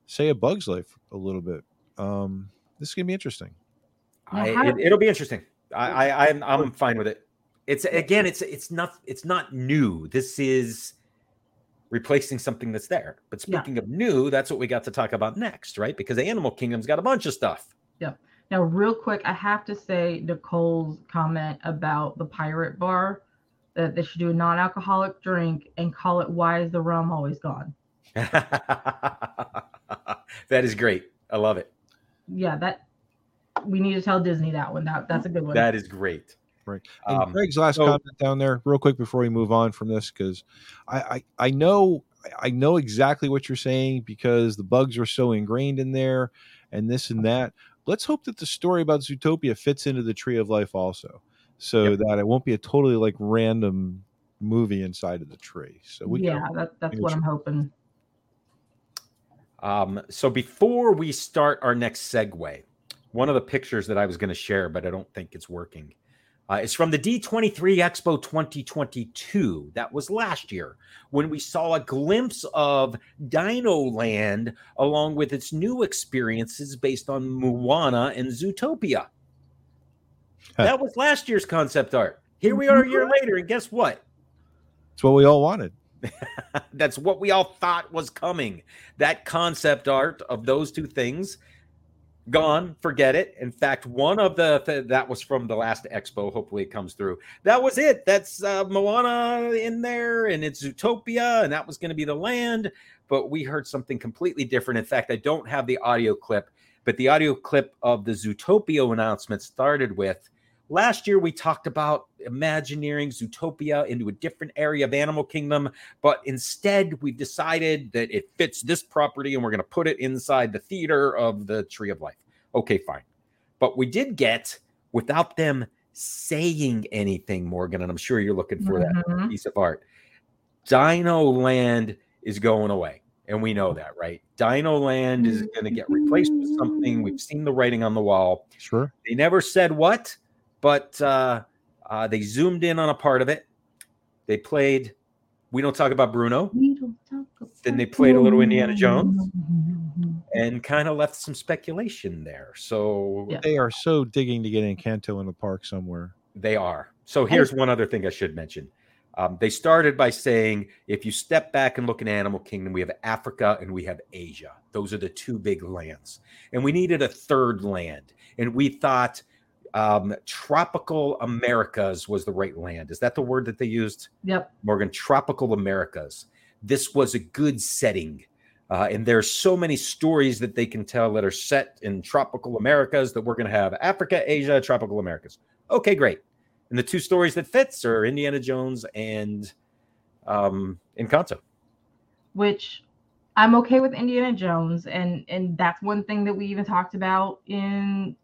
say a Bugs Life a little bit. Um, this is gonna be interesting. I, it, it'll be interesting. I, I I'm I'm fine with it. It's again, it's it's not it's not new. This is replacing something that's there. But Yeah. speaking of new, that's what we got to talk about next, right? Because Animal Kingdom's got a bunch of stuff. Yeah. Now, real quick, I have to say Nicole's comment about the pirate bar that they should do a non-alcoholic drink and call it "Why is the rum always gone?" (laughs) that is great. I love it. Yeah, that we need to tell Disney that one. That that's a good one. That is great. Right. And Um, Greg's last so- comment down there, real quick before we move on from this, because I, I I know I know exactly what you're saying because the bugs are so ingrained in there, and this and that. Let's hope that the story about Zootopia fits into the Tree of Life also, so Yep. that it won't be a totally like random movie inside of the tree. So we yeah, that, that's what I'm hoping. Um, so before we start our next segue, one of the pictures that I was going to share, but I don't think it's working, uh, is from the D23 Expo 2022. That was last year when we saw a glimpse of Dino Land along with its new experiences based on Moana and Zootopia. That was last year's concept art. Here we are a year later, and guess what? It's what we all wanted. (laughs) That's what we all thought was coming. That concept art of those two things gone, forget it. In fact, one of the th- that was from the last expo. Hopefully, it comes through. That was it. That's uh, Moana in there, and it's Zootopia, and that was going to be the land. But we heard something completely different. In fact, I don't have the audio clip, but the audio clip of the Zootopia announcement started with. Last year, we talked about imagineering Zootopia into a different area of Animal Kingdom, but instead, we've decided that it fits this property and we're going to put it inside the theater of the Tree of Life. Okay, fine. But we did get without them saying anything, Morgan. And I'm sure you're looking for that Mhm. piece of art. Dino Land is going away. And we know that, right? Dino Land is going to get replaced with something. We've seen the writing on the wall. Sure. They never said what, but uh, uh, they zoomed in on a part of it. They played. We don't talk about Bruno. Then they played a little Indiana Jones (laughs) and kind of left some speculation there. So They are so digging to get Encanto in the park somewhere. They are. So here's one other thing I should mention. Um, they started by saying if you step back and look in Animal Kingdom, we have Africa and we have Asia. Those are the two big lands. And we needed a third land. And we thought um, tropical Americas was the right land. Is that the word that they used? Yep. Morgan, tropical Americas. This was a good setting. Uh, and there's so many stories that they can tell that are set in tropical Americas that we're going to have Africa, Asia, tropical Americas. Okay, great. And the two stories that fits are Indiana Jones and um, Encanto. which I'm okay with Indiana Jones, and and that's one thing that we even talked about in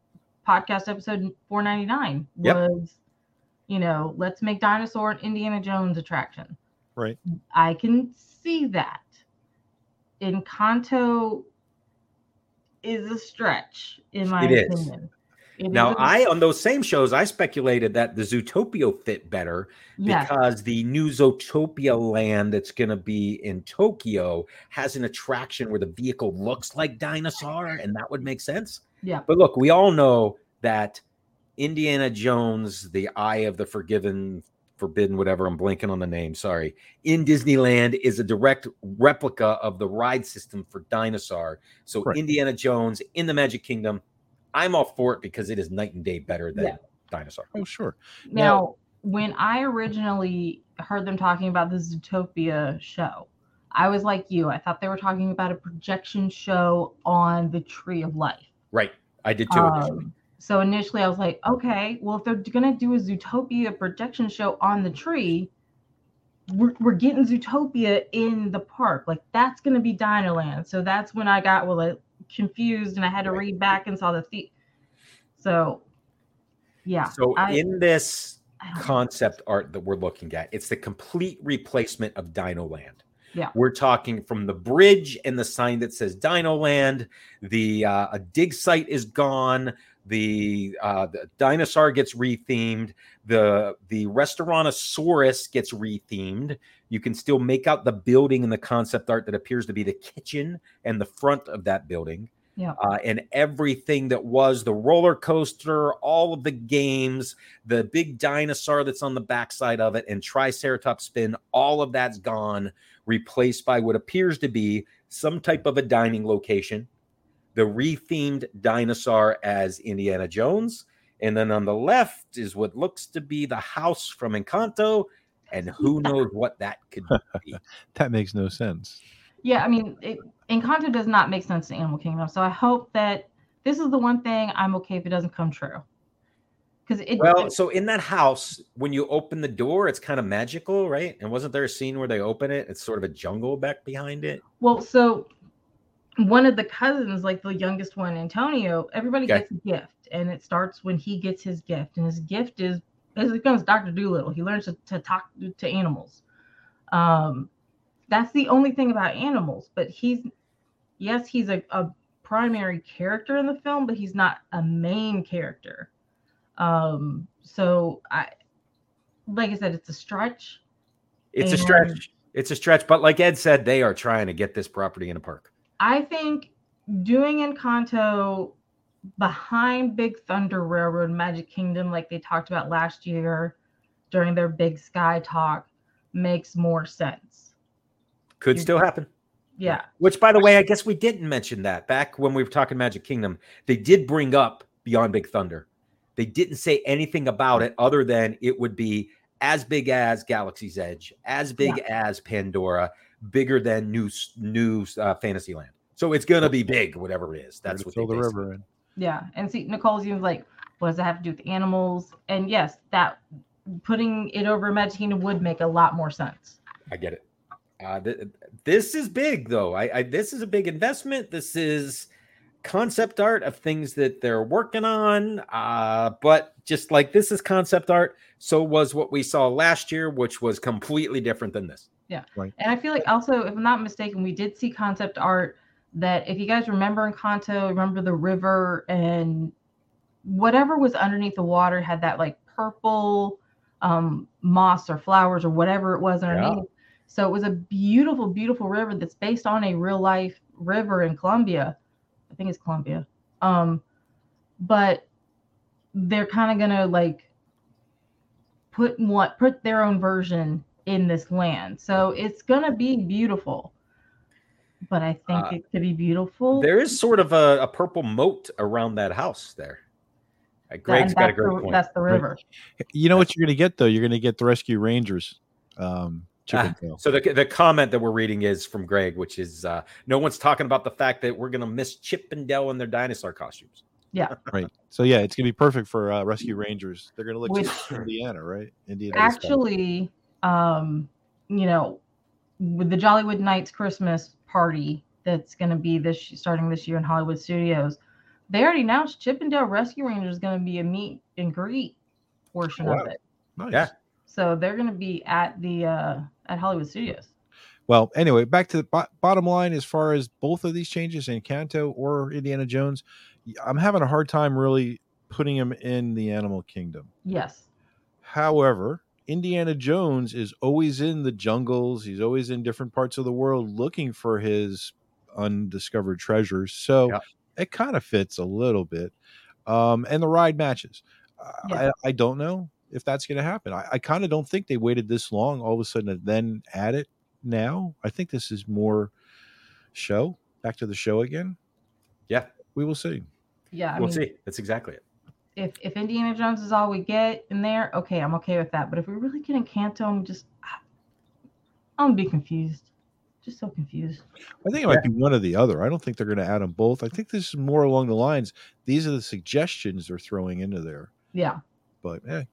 podcast episode 499 Yep. was, you know, let's make dinosaur an Indiana Jones attraction. Right. I can see that. Encanto is a stretch, in my It is. Opinion. It Now, is a- I on those same shows, I speculated that the Zootopia fit better Yes. because the new Zootopia land that's going to be in Tokyo has an attraction where the vehicle looks like dinosaur, and that would make sense. Yeah. But look, we all know that Indiana Jones, the Eye of the Forgiven, Forbidden, whatever, I'm blanking on the name, sorry, in Disneyland is a direct replica of the ride system for Dinosaur. So Right. Indiana Jones in the Magic Kingdom, I'm all for it because it is night and day better than Yeah. Dinosaur. Oh, sure. Now, when I originally heard them talking about the Zootopia show, I was like you. I thought they were talking about a projection show on the Tree of Life. Right. I did too. initially. Um, so initially, I was like, okay, well, if they're going to do a Zootopia projection show on the tree, we're, we're getting Zootopia in the park. Like, that's going to be Dinoland. So that's when I got, well, like, confused and I had to read back and saw the. The- so, yeah. So I- in this concept art that we're looking at, it's the complete replacement of Dino Land. Yeah. We're talking from the bridge and the sign that says Dino Land. The uh, a dig site is gone. The, uh, the dinosaur gets rethemed. The the restaurantosaurus gets rethemed. You can still make out the building and the concept art that appears to be the kitchen and the front of that building Yeah. uh, and everything that was the roller coaster, all of the games, the big dinosaur that's on the backside of it, and Triceratops spin, all of that's gone, replaced by what appears to be some type of a dining location. The rethemed dinosaur as Indiana Jones. And then on the left is what looks to be the house from Encanto. And (laughs) who knows what that could be. (laughs) That makes no sense. Yeah, I mean, it, Encanto does not make sense to Animal Kingdom. So I hope that this is the one thing I'm okay if it doesn't come true. Because it, Well, so in that house, when you open the door, it's kind of magical, right? And wasn't there a scene where they open it? It's sort of a jungle back behind it. well, so one of the cousins, like the youngest one, Antonio, everybody Okay. gets a gift, and it starts when he gets his gift, and his gift is it becomes Doctor Dolittle. He learns to, to talk to animals. Um, that's the only thing about animals. But he's yes, he's a, a primary character in the film, but he's not a main character. Um, so I, like I said, it's a stretch. It's a stretch. It's a stretch. But like Ed said, they are trying to get this property in a park. I think doing Encanto behind Big Thunder Railroad Magic Kingdom, like they talked about last year during their Big Sky talk, makes more sense. Could still happen. Yeah. Which, by the way, I guess we didn't mention that back when we were talking Magic Kingdom. They did bring up Beyond Big Thunder. They didn't say anything about it other than it would be as big as Galaxy's Edge, as big as Pandora, bigger than New New uh, Fantasyland. So it's gonna be big, whatever it is. That's what they fill the river in. Yeah. And see, Nicole's even like, what does that have to do with animals? And yes, that putting it over Magic Kingdom would make a lot more sense. I get it. Uh, th- this is big, though. I, I this is a big investment. This is concept art of things that they're working on. Uh, but just like this is concept art, so was what we saw last year, which was completely different than this. Yeah. Right. And I feel like also, if I'm not mistaken, we did see concept art that if you guys remember in Encanto, remember the river and whatever was underneath the water had that like purple um, moss or flowers or whatever it was underneath. So it was a beautiful, beautiful river that's based on a real life river in Colombia. I think it's Colombia. Um, but they're kind of gonna like put what put their own version in this land. So it's gonna be beautiful. But I think Uh, it could be beautiful. There is sort of a, a purple moat around that house there. Uh, Greg's and got a that's great the, point. That's the river. You know what you're going to get though? You're going to get the Rescue Rangers. Um, Ah, Chip 'n Dale. so the the comment that we're reading is from Greg, which is uh, no one's talking about the fact that we're going to miss Chip and Dale in their dinosaur costumes. Yeah. (laughs) right. So yeah, it's going to be perfect for uh, Rescue Rangers. They're going to look Which- just like Indiana, right? Indiana. Actually, um, you know, with the Jollywood Nights Christmas party that's going to be this starting this year in Hollywood Studios, they already announced Chip 'n Dale Rescue Rangers is going to be a meet and greet portion Wow. of it. Nice. Yeah. So they're going to be at the uh, at Hollywood Studios. Well, anyway, back to the bo- bottom line as far as both of these changes Encanto or Indiana Jones, I'm having a hard time really putting them in the animal kingdom. Yes. However, Indiana Jones is always in the jungles. He's always in different parts of the world looking for his undiscovered treasures. So Yeah. it kind of fits a little bit. Um, and the ride matches. Yeah. I, I don't know if that's going to happen. I, I kind of don't think they waited this long all of a sudden to then add it now. I think this is more show, back to the show again. Yeah, We will see. Yeah. I we'll mean, see. That's exactly it. If if Indiana Jones is all we get in there, okay, I'm okay with that. But if we really get Encanto, I'm just I'm gonna be confused. Just so confused. I think it might be one or the other. I don't think they're going to add them both. I think this is more along the lines. These are the suggestions they're throwing into there. Yeah. But eh.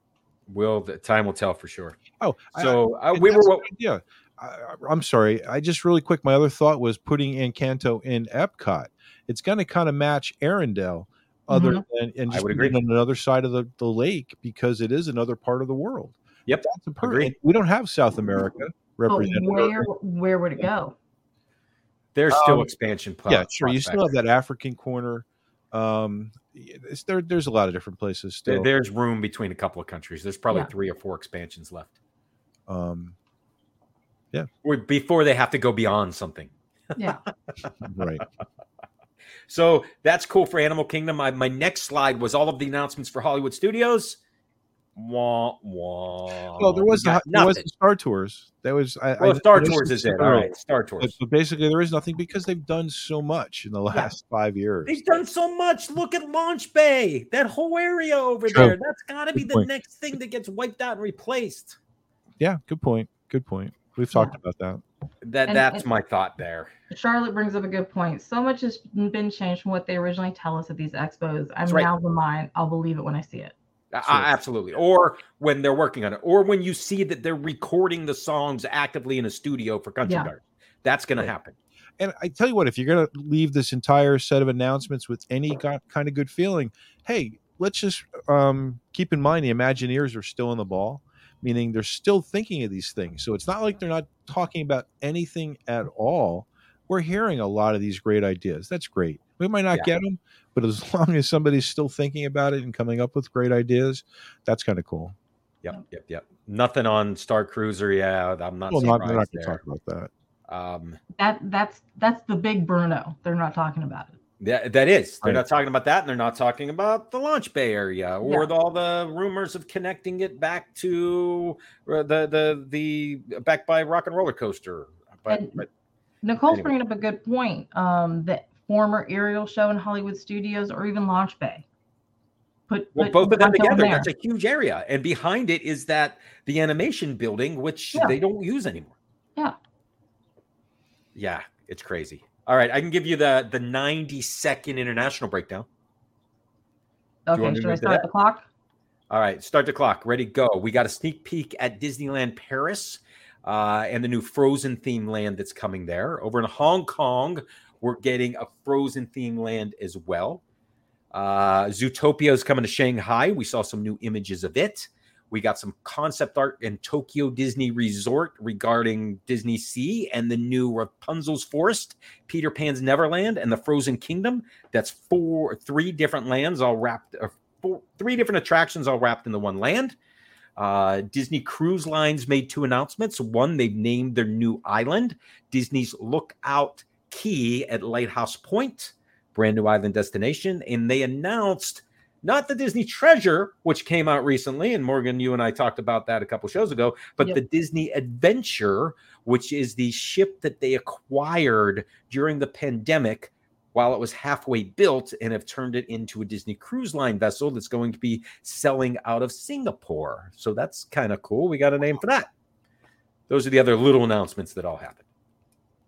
Will the time will tell for sure. Oh, I- So uh, and we were that's a what, good. I, I- I'm sorry. I just really quick. My other thought was putting Encanto in Epcot. It's going to kind of match Arendelle, other Mhm. than and I just would agree. on another side of the, the lake because it is another part of the world. Yep, That's a per- agree. We don't have South America But represented. where where would it go? there's still Um, expansion. pl- yeah, sure. You still have that African corner. Um, there, there's a lot of different places still. There's room between a couple of countries. There's probably Yeah. three or four expansions left Um, or before they have to go beyond something. Yeah. (laughs) right. So that's cool for Animal Kingdom. I, my next slide was all of the announcements for Hollywood Studios. Wah, wah. Well, there was the, there was Star Tours. That was I, Well, I, Star Tours is it. All right, Star- Star But, Tours. but basically, there is nothing because they've done so much in the last five years. They've done so much. Look at Launch Bay, that whole area over True. there. That's got to be Good the point. next thing that gets wiped out and replaced. Yeah, good point. Good point. We've talked about that. That And- that's and- my thought there. Charlotte brings up a good point. So much has been changed from what they originally tell us at these expos. I'm That's right. now of the mind. I'll believe it when I see it. Uh, absolutely. Or when they're working on it, or when you see that they're recording the songs actively in a studio for Country Yeah. Garden. That's going to happen. And I tell you what, if you're going to leave this entire set of announcements with any go- kind of good feeling, hey, let's just um, keep in mind the Imagineers are still in the ball, meaning they're still thinking of these things. So it's not like they're not talking about anything at all. We're hearing a lot of these great ideas. That's great. We might not Yeah. get them, but as (laughs) long as somebody's still thinking about it and coming up with great ideas, that's kind of cool. Yep, yep, yep. Nothing on Star Cruiser. Yeah, I'm not well, not, we're not surprised going to talk about that. Um, That that's that's the big Bruno. They're not talking about it. That, that is. They're Right. not talking about that, and they're not talking about the Launch Bay area or Yeah. the, all the rumors of connecting it back to uh, the the the back by Rock and Roller Coaster. But, And- but Nicole's Anyway. bringing up a good point. Um, the former aerial show in Hollywood Studios or even Launch Bay. Put, well, put both of them together. there. That's a huge area, and behind it is that the animation building, which Yeah. they don't use anymore. Yeah. Yeah, it's crazy. All right, I can give you the the 90 second international breakdown. Okay, should I start the clock? All right, start the clock. Ready, go. We got a sneak peek at Disneyland Paris uh, and the new Frozen theme land that's coming there. Over in Hong Kong, we're getting a Frozen theme land as well. Uh, Zootopia is coming to Shanghai. We saw some new images of it. We got some concept art in Tokyo Disney Resort regarding Disney Sea and the new Rapunzel's Forest, Peter Pan's Neverland, and the Frozen Kingdom. That's four, three different lands all wrapped, or four, three different attractions all wrapped into one land. Uh, Disney Cruise Lines made two announcements. One, they've named their new island Disney's Lookout Cay at Lighthouse Point, brand new island destination. And they announced not the Disney Treasure, which came out recently, and Morgan, you and I talked about that a couple shows ago, but Yep. the Disney Adventure, which is the ship that they acquired during the pandemic while it was halfway built and have turned it into a Disney Cruise Line vessel that's going to be selling out of Singapore. So that's kind of cool. We got a name for that. Those are the other little announcements that all happened.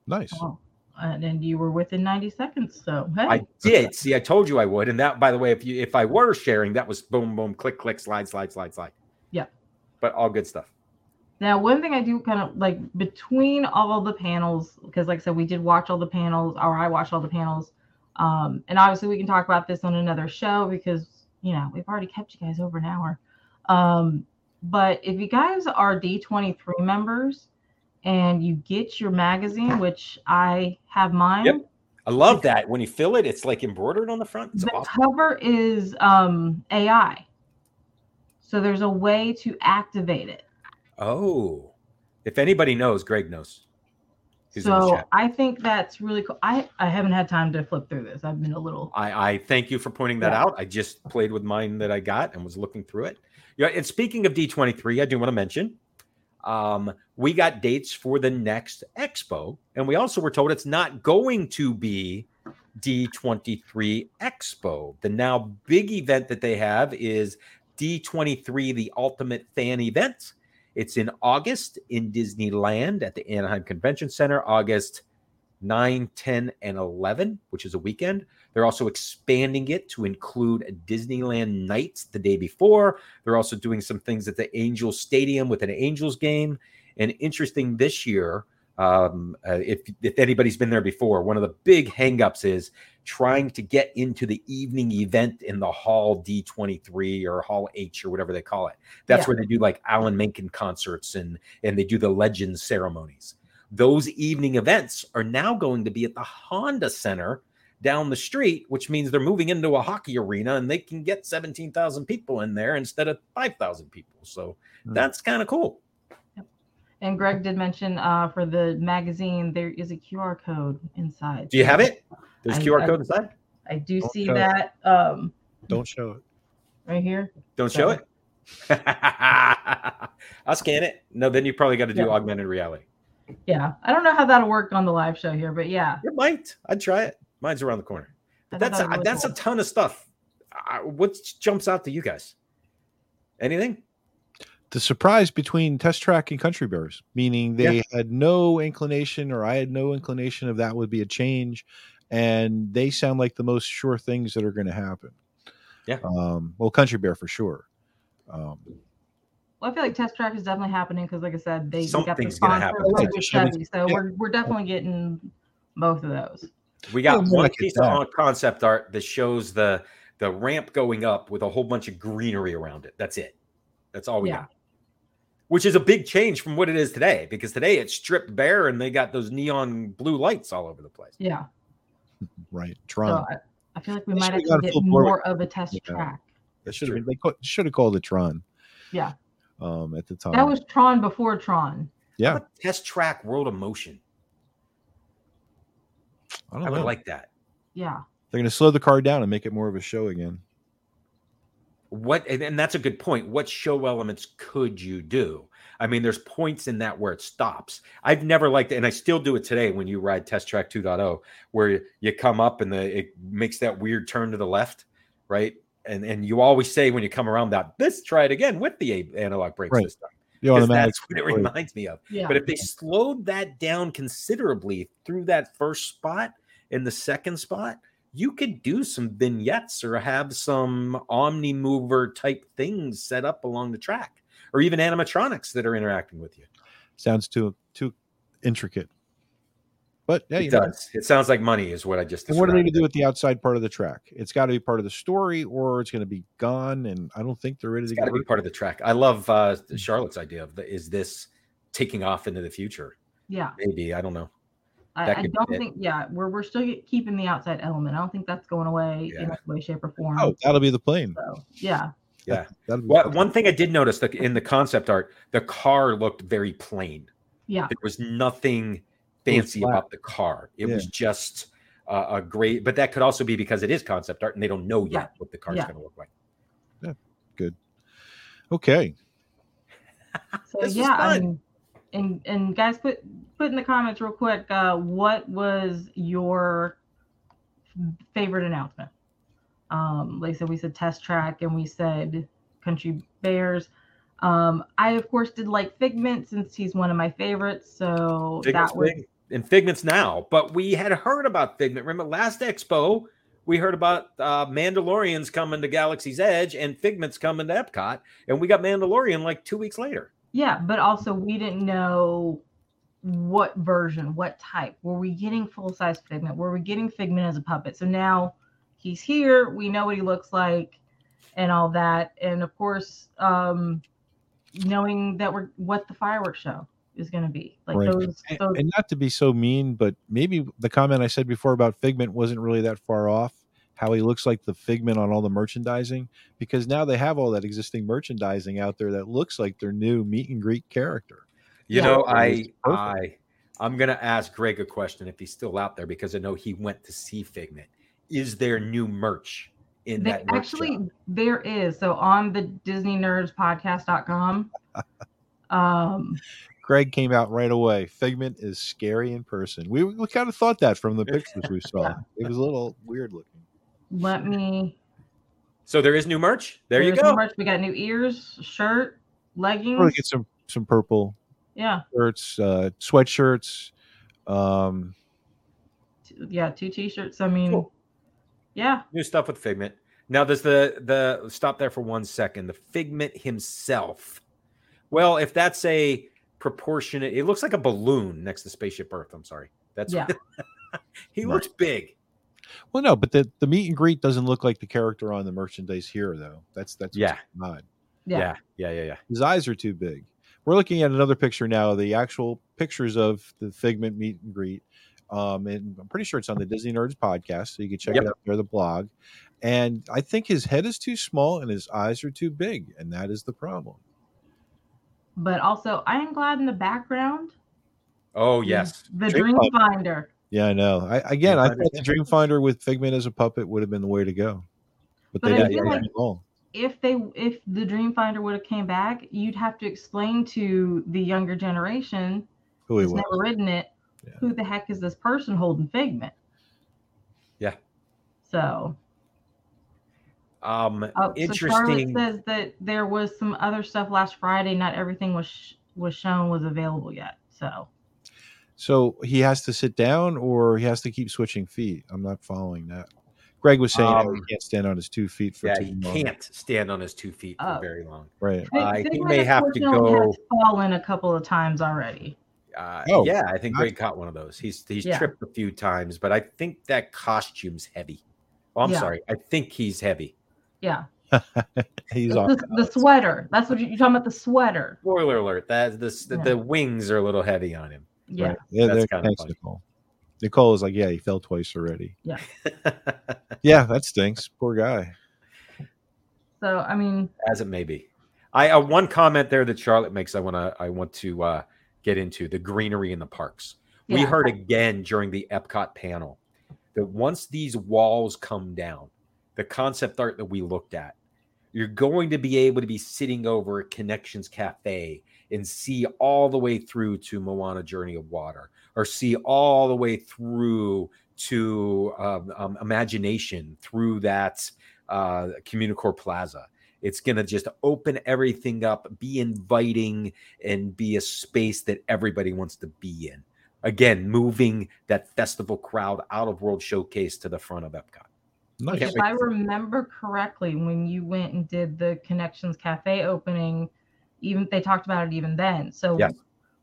Nice. Oh, and then you were within 90 seconds. So hey, I did. See, I told you I would. And that, by the way, if you if I were sharing, that was boom, boom, click, click, slide, slide, slide, slide. Yeah. But all good stuff. Now, one thing I do kind of like between all the panels, because like I said, we did watch all the panels, or I watched all the panels. Um, and obviously we can talk about this on another show because you know we've already kept you guys over an hour. Um, but if you guys are D23 members and you get your magazine, which I have mine, Yep. I love that. When you fill it, it's like embroidered on the front. It's the awesome. cover is um AI. So there's a way to activate it. Oh. If anybody knows, Greg knows. He's so. I think that's really cool. I I haven't had time to flip through this. I've been a little I, I thank you for pointing that Yeah. out. I just played with mine that I got and was looking through it. Yeah, and speaking of D23, I do want to mention um, we got dates for the next expo, and we also were told it's not going to be D23 Expo. The now big event that they have is D23, the Ultimate Fan Event. It's in August in Disneyland at the Anaheim Convention Center, August 9, 10, and 11, which is a weekend. They're also expanding it to include Disneyland nights the day before. They're also doing some things at the Angels Stadium with an Angels game. And interesting this year, um, uh, if if anybody's been there before, one of the big hangups is trying to get into the evening event in the Hall D23 or Hall H or whatever they call it. That's Yeah. where they do like Alan Menken concerts and and they do the Legends ceremonies. Those evening events are now going to be at the Honda Center down the street, which means they're moving into a hockey arena and they can get 17,000 people in there instead of 5,000 people. So Hmm. that's kind of cool. and Greg did mention uh for the magazine there is a QR code inside. Do you have it? There's I- QR I- code inside. I do Don't see show it. that um Don't show it. right here. Don't show it. (laughs) I'll scan it. No, then you probably got to do Yeah. augmented reality. Yeah. I don't know how that'll work on the live show here, but yeah. It might. I'd try it. Mine's around the corner. But that's that was really that's a ton of stuff. Uh, what jumps out to you guys? Anything? the surprise between test track and country bears meaning they Yeah. had no inclination or i had no inclination of that would be a change and they sound like the most sure things that are going to happen Yeah. um well country bear for sure um Well, I feel like test track is definitely happening because, like I said, they got the Something's gonna sponsor happen. Right. the Chevy- Chevy, so yeah. we're we're definitely getting both of those. We got one like piece of concept art that shows the the ramp going up with a whole bunch of greenery around it. That's it. That's all we Yeah. got. Which is a big change from what it is today, because today it's stripped bare and they got those neon blue lights all over the place. Yeah. (laughs) right So tron I, I feel like we They might should've have to get more with- of a test Yeah. track. that should have been they should have called it tron Yeah. um at the time That was Tron before Tron. yeah Test track world of motion. I I don't would know like that. Yeah. they're going to slow the car down and make it more of a show again What and, and that's a good point. What show elements could you do? I mean, there's points in that where it stops. I've never liked it, and I still do it today when you ride Test Track 2.0, where you come up and the it makes that weird turn to the left, right? And and you always say when you come around that, let's try it again with the analog brakes Right. this time. The 'Cause automatic that's what it reminds me of. Yeah. But if they slowed that down considerably through that first spot and the second spot, you could do some vignettes or have some omni mover type things set up along the track, or even animatronics that are interacting with you. sounds too too intricate But yeah, it you know, does. It sounds like money is what I just. and what are they going to do with the outside part of the track? It's got to be part of the story, or it's going to be gone. And I don't think they're ready It's to got get to be part of the track. I love uh, Charlotte's idea of the, is this taking off into the future? Yeah. Maybe I don't know. I, I don't it. think. Yeah, we're we're still keeping the outside element. I don't think that's going away in any way, shape, or form. Oh, that'll be the plane. So yeah, Yeah. That'll Well, one thing I did notice that in the concept art, the car looked very plain. yeah, There was nothing It was fancy about the car. It was just uh, a great, but that could also be because it is concept art and they don't know yet Yeah. what the car's Yeah. going to look like. Yeah, good. Okay. So This was yeah, I mean, and and guys, put put in the comments real quick. Uh, what was your favorite announcement? Um, like I said, we said test track, and we said country bears. Um, I of course did like Figment since he's one of my favorites. So Figment's that was big, and Figment's now, but we had heard about Figment. Remember last Expo, we heard about uh, Mandalorians coming to Galaxy's Edge and Figment's coming to Epcot, and we got Mandalorian like two weeks later. yeah, but also we didn't know what version, what type. Were we getting full size Figment? Were we getting Figment as a puppet? So now he's here. We know what he looks like and all that. And of course, um, knowing that we're what the fireworks show is going to be like Right. those, And, those and not to be so mean, but maybe the comment I said before about Figment wasn't really that far off. How he looks like the Figment on all the merchandising, because now they have all that existing merchandising out there that looks like their new meet and greet character. You Yeah. know, I. I I'm gonna ask Greg a question if he's still out there because I know he went to see Figment. Is there new merch in There- that merch actually shop? there is so on the disney nerds podcast.com (laughs) um Greg came out right away. Figment is scary in person. We, we kind of thought that from the pictures we (laughs) saw. It was a little weird looking. let me So there is new merch. There you go. so much. we got new ears shirt leggings Probably get some some purple yeah shirts, uh, sweatshirts. Um, yeah two t-shirts i mean Cool. yeah New stuff with Figment. Now, does the the stop there for one second? The Figment himself. Well, if that's a proportionate, it looks like a balloon next to Spaceship Earth. I'm sorry. That's Yeah. (laughs) he Right. looks big. well, no, but the, the meet and greet doesn't look like the character on the merchandise here, though. That's that's Yeah. odd. yeah, Yeah, yeah, yeah, yeah. His eyes are too big. We're looking at another picture now, the actual pictures of the Figment meet and greet. Um, and I'm pretty sure it's on the Disney Nerds podcast, so you can check Yep. it out there, the blog. And I think his head is too small and his eyes are too big, and that is the problem. But also i am glad in the background Oh yes. the Dream Dreamfinder Yeah, I know. I again, I Dreamfinder, thought the Dreamfinder with Figment as a puppet would have been the way to go, but, But they I didn't feel do like- it at all. if they if the Dreamfinder would have came back you'd have to explain to the younger generation Who he who's was. never ridden it Yeah. who the heck is this person holding figment Yeah. so Um, Oh, so Charlotte says that there was some other stuff last Friday. Not everything was sh- was shown was available yet. So So he has to sit down, or he has to keep switching feet. I'm not following that. Greg was saying how he Um, can't stand on his two feet for yeah, too he long. can't stand on his two feet for Oh. very long. Right. Uh, he Figment, may have to go. has fallen a couple of times already. Uh, Oh, yeah, I think Greg caught one of those. He's he's Yeah. tripped a few times, but I think that costume's heavy. Oh, I'm Yeah. sorry. I think he's heavy. Yeah, (laughs) He's the, off. the, the sweater. That's what you, you're talking about. The sweater. Spoiler alert: that the the, Yeah. the wings are a little heavy on him. Yeah, Right. Yeah, That's they're- kinda thanks, funny. Nicole. Nicole is like, yeah, he fell twice already. yeah. (laughs) Yeah, that stinks. Poor guy. So I mean, As it may be. I uh, one comment there that Charlotte makes. I want to I want to uh, get into the greenery in the parks. We heard again during the Epcot panel that once these walls come down, the concept art that we looked at, you're going to be able to be sitting over at Connections Cafe and see all the way through to Moana Journey of Water, or see all the way through to um, um, Imagination through that uh, Communicore Plaza. It's going to just open everything up, be inviting, and be a space that everybody wants to be in. Again, moving that festival crowd out of World Showcase to the front of Epcot. Nice. If I remember correctly, when you went and did the Connections Cafe opening, even they talked about it even then. So Yes.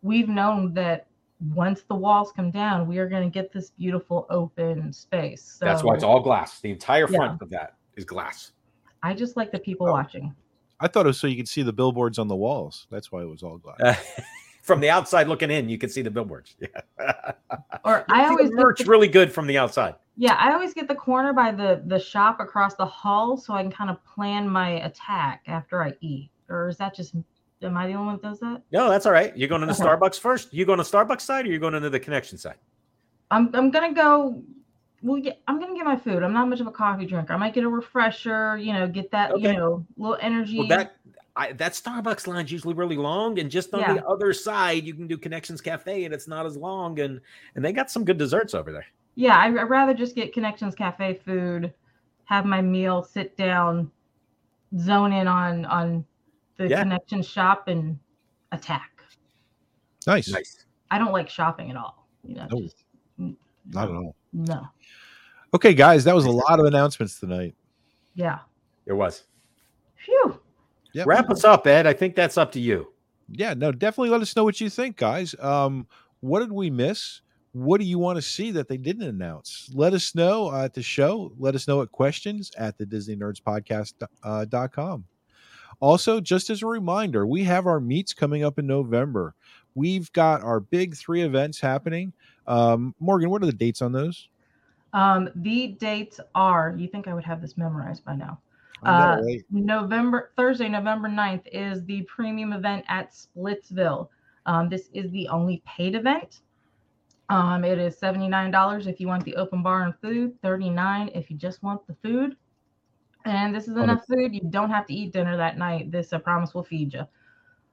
we've known that once the walls come down, we are going to get this beautiful open space. So That's why it's all glass. The entire Yeah. front of that is glass. I just like the Oh. people watching. I thought it was so you could see the billboards on the walls. That's why it was all glass. (laughs) from the outside looking in, you can see the billboards. Yeah. (laughs) Or I always get merch really good from the outside. Yeah, I always get the corner by the the shop across the hall so I can kind of plan my attack after I eat. Or is that just am I the only one that does that? No, that's all right. You're going to the Okay. Starbucks first. You going to Starbucks side, or you're going into the connection side? I'm I'm gonna go. Well, yeah, I'm gonna get my food. I'm not much of a coffee drinker. I might get a refresher. You know, get that you know little energy. Well, that I, that Starbucks line's usually really long, and just on Yeah. the other side, you can do Connections Cafe, and it's not as long, and and they got some good desserts over there. Yeah, I, I'd rather just get Connections Cafe food, have my meal, sit down, zone in on on the Yeah. Connections shop and attack. Nice. Nice. I don't like shopping at all. You know, No. just, Not at all. no. Okay, guys, that was a lot of announcements tonight. Yeah. It was. Phew. Yep. Wrap us up, Ed. I think that's up to you. Yeah, no, definitely let us know what you think, guys. Um, what did we miss? What do you want to see that they didn't announce? Let us know uh, at the show. Let us know at questions at the Disney Nerds Podcast uh, dot com. Also, just as a reminder, we have our meets coming up in November. We've got our big three events happening. Um, Morgan, what are the dates on those? Um, the dates are, you think I would have this memorized by now. Know, Uh, right? November, Thursday, November 9th is the premium event at Splitsville. Um, this is the only paid event. Um, it is $79 if you want the open bar and food, $39 if you just want the food. And this is enough food. You don't have to eat dinner that night. This, I promise, will feed you.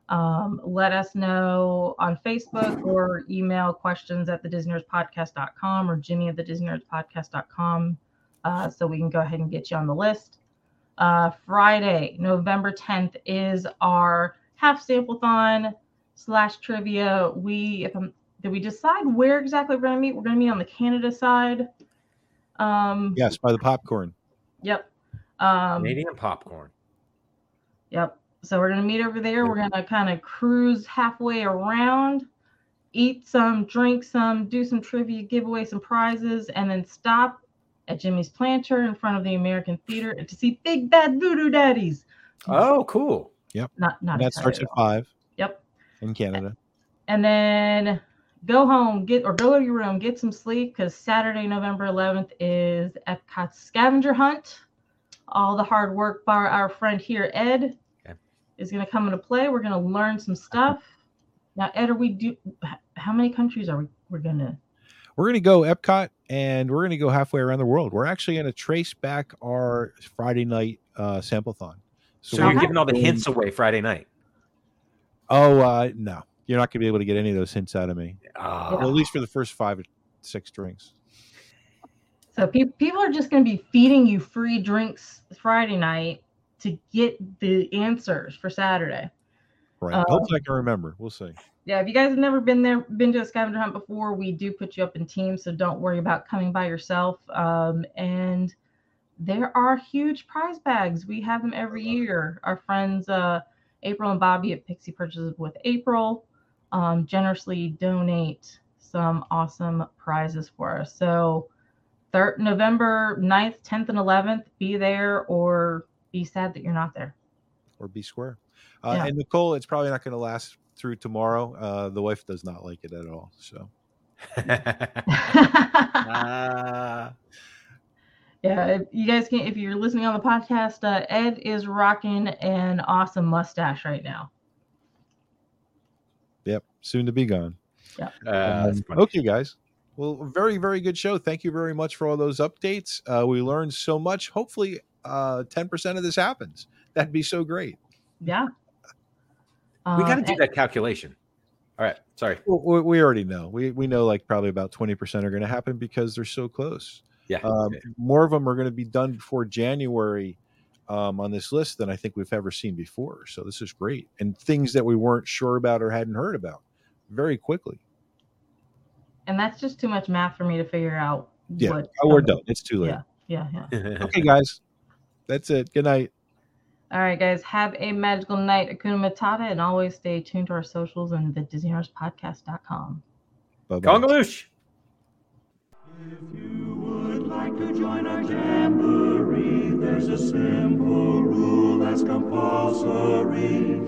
Um, let us know on Facebook or email questions at the disneynerdspodcast.com or Jimmy at the disneynerdspodcast.com uh, so we can go ahead and get you on the list. Uh, Friday, November 10th is our half sample-thon slash trivia. We, if I'm, did we decide where exactly we're going to meet? We're going to meet on the Canada side. Um, Yes, by the popcorn. Yep. Um, Canadian popcorn. Yep. So we're gonna meet over there. We're gonna kind of cruise halfway around, eat some, drink some, do some trivia, give away some prizes, and then stop at Jimmy's Planter in front of the American Theater to see Big Bad Voodoo Daddies. Oh, cool. Yep. Not not that starts at at five Yep. in Canada. And then go home, get or go to your room, get some sleep because Saturday, November 11th is Epcot's scavenger hunt. All the hard work by our friend here, Ed, Okay. is going to come into play. We're going to learn some stuff. Now, Ed, are we do? How many countries are we? We're going to. We're going to go Epcot and we're going to go halfway around the world. We're actually going to trace back our Friday night uh, sample-thon. So, we're you're giving all the hints away Friday night. Oh, uh, no. You're not going to be able to get any of those hints out of me. Oh, Well, at least for the first five or six drinks. So pe- people are just going to be feeding you free drinks Friday night to get the answers for Saturday. Right. Uh, Hopefully I can remember. We'll see. Yeah, if you guys have never been there, been to a scavenger hunt before, we do put you up in teams, so don't worry about coming by yourself. Um, and there are huge prize bags. We have them every year. Our friends uh, April and Bobby at Pixie Purchases with April um, generously donate some awesome prizes for us. So, third November 9th, 10th, and 11th, be there or be sad that you're not there. Or be square. Uh, Yeah. And Nicole, it's probably not going to last through tomorrow. Uh, the wife does not like it at all. So Ah. (laughs) Yeah, if you guys can, if you're listening on the podcast, uh, Ed is rocking an awesome mustache right now. Yep, soon to be gone. Yeah. Uh, Um, funny. okay, guys. Well, very, very good show. Thank you very much for all those updates. Uh, we learned so much. Hopefully, uh, 10% of this happens. That'd be so great. Yeah. we got to Um, do that calculation. All right. Sorry. Well, we, we already know. We, we know like probably about 20% are going to happen because they're so close. Yeah. Um, more of them are going to be done before January um, on this list than I think we've ever seen before. So this is great. And things that we weren't sure about or hadn't heard about very quickly. and that's just too much math for me to figure out. Yeah. what Oh, we're some- done. It's too late. Yeah, yeah, yeah. (laughs) Okay, guys. That's it. Good night. All right, guys, have a magical night, Hakuna Matata, and always stay tuned to our socials and the DisneyHorsePodcast.com. Bye bye. Kungaloosh. would like to join our jamboree, there's a simple rule that's compulsory.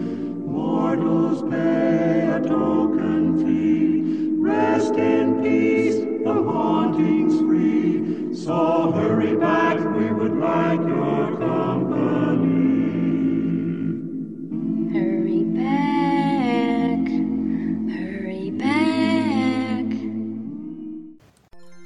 Mortals pay a token fee. Rest in peace, the haunting's free. So hurry back, we would like your company.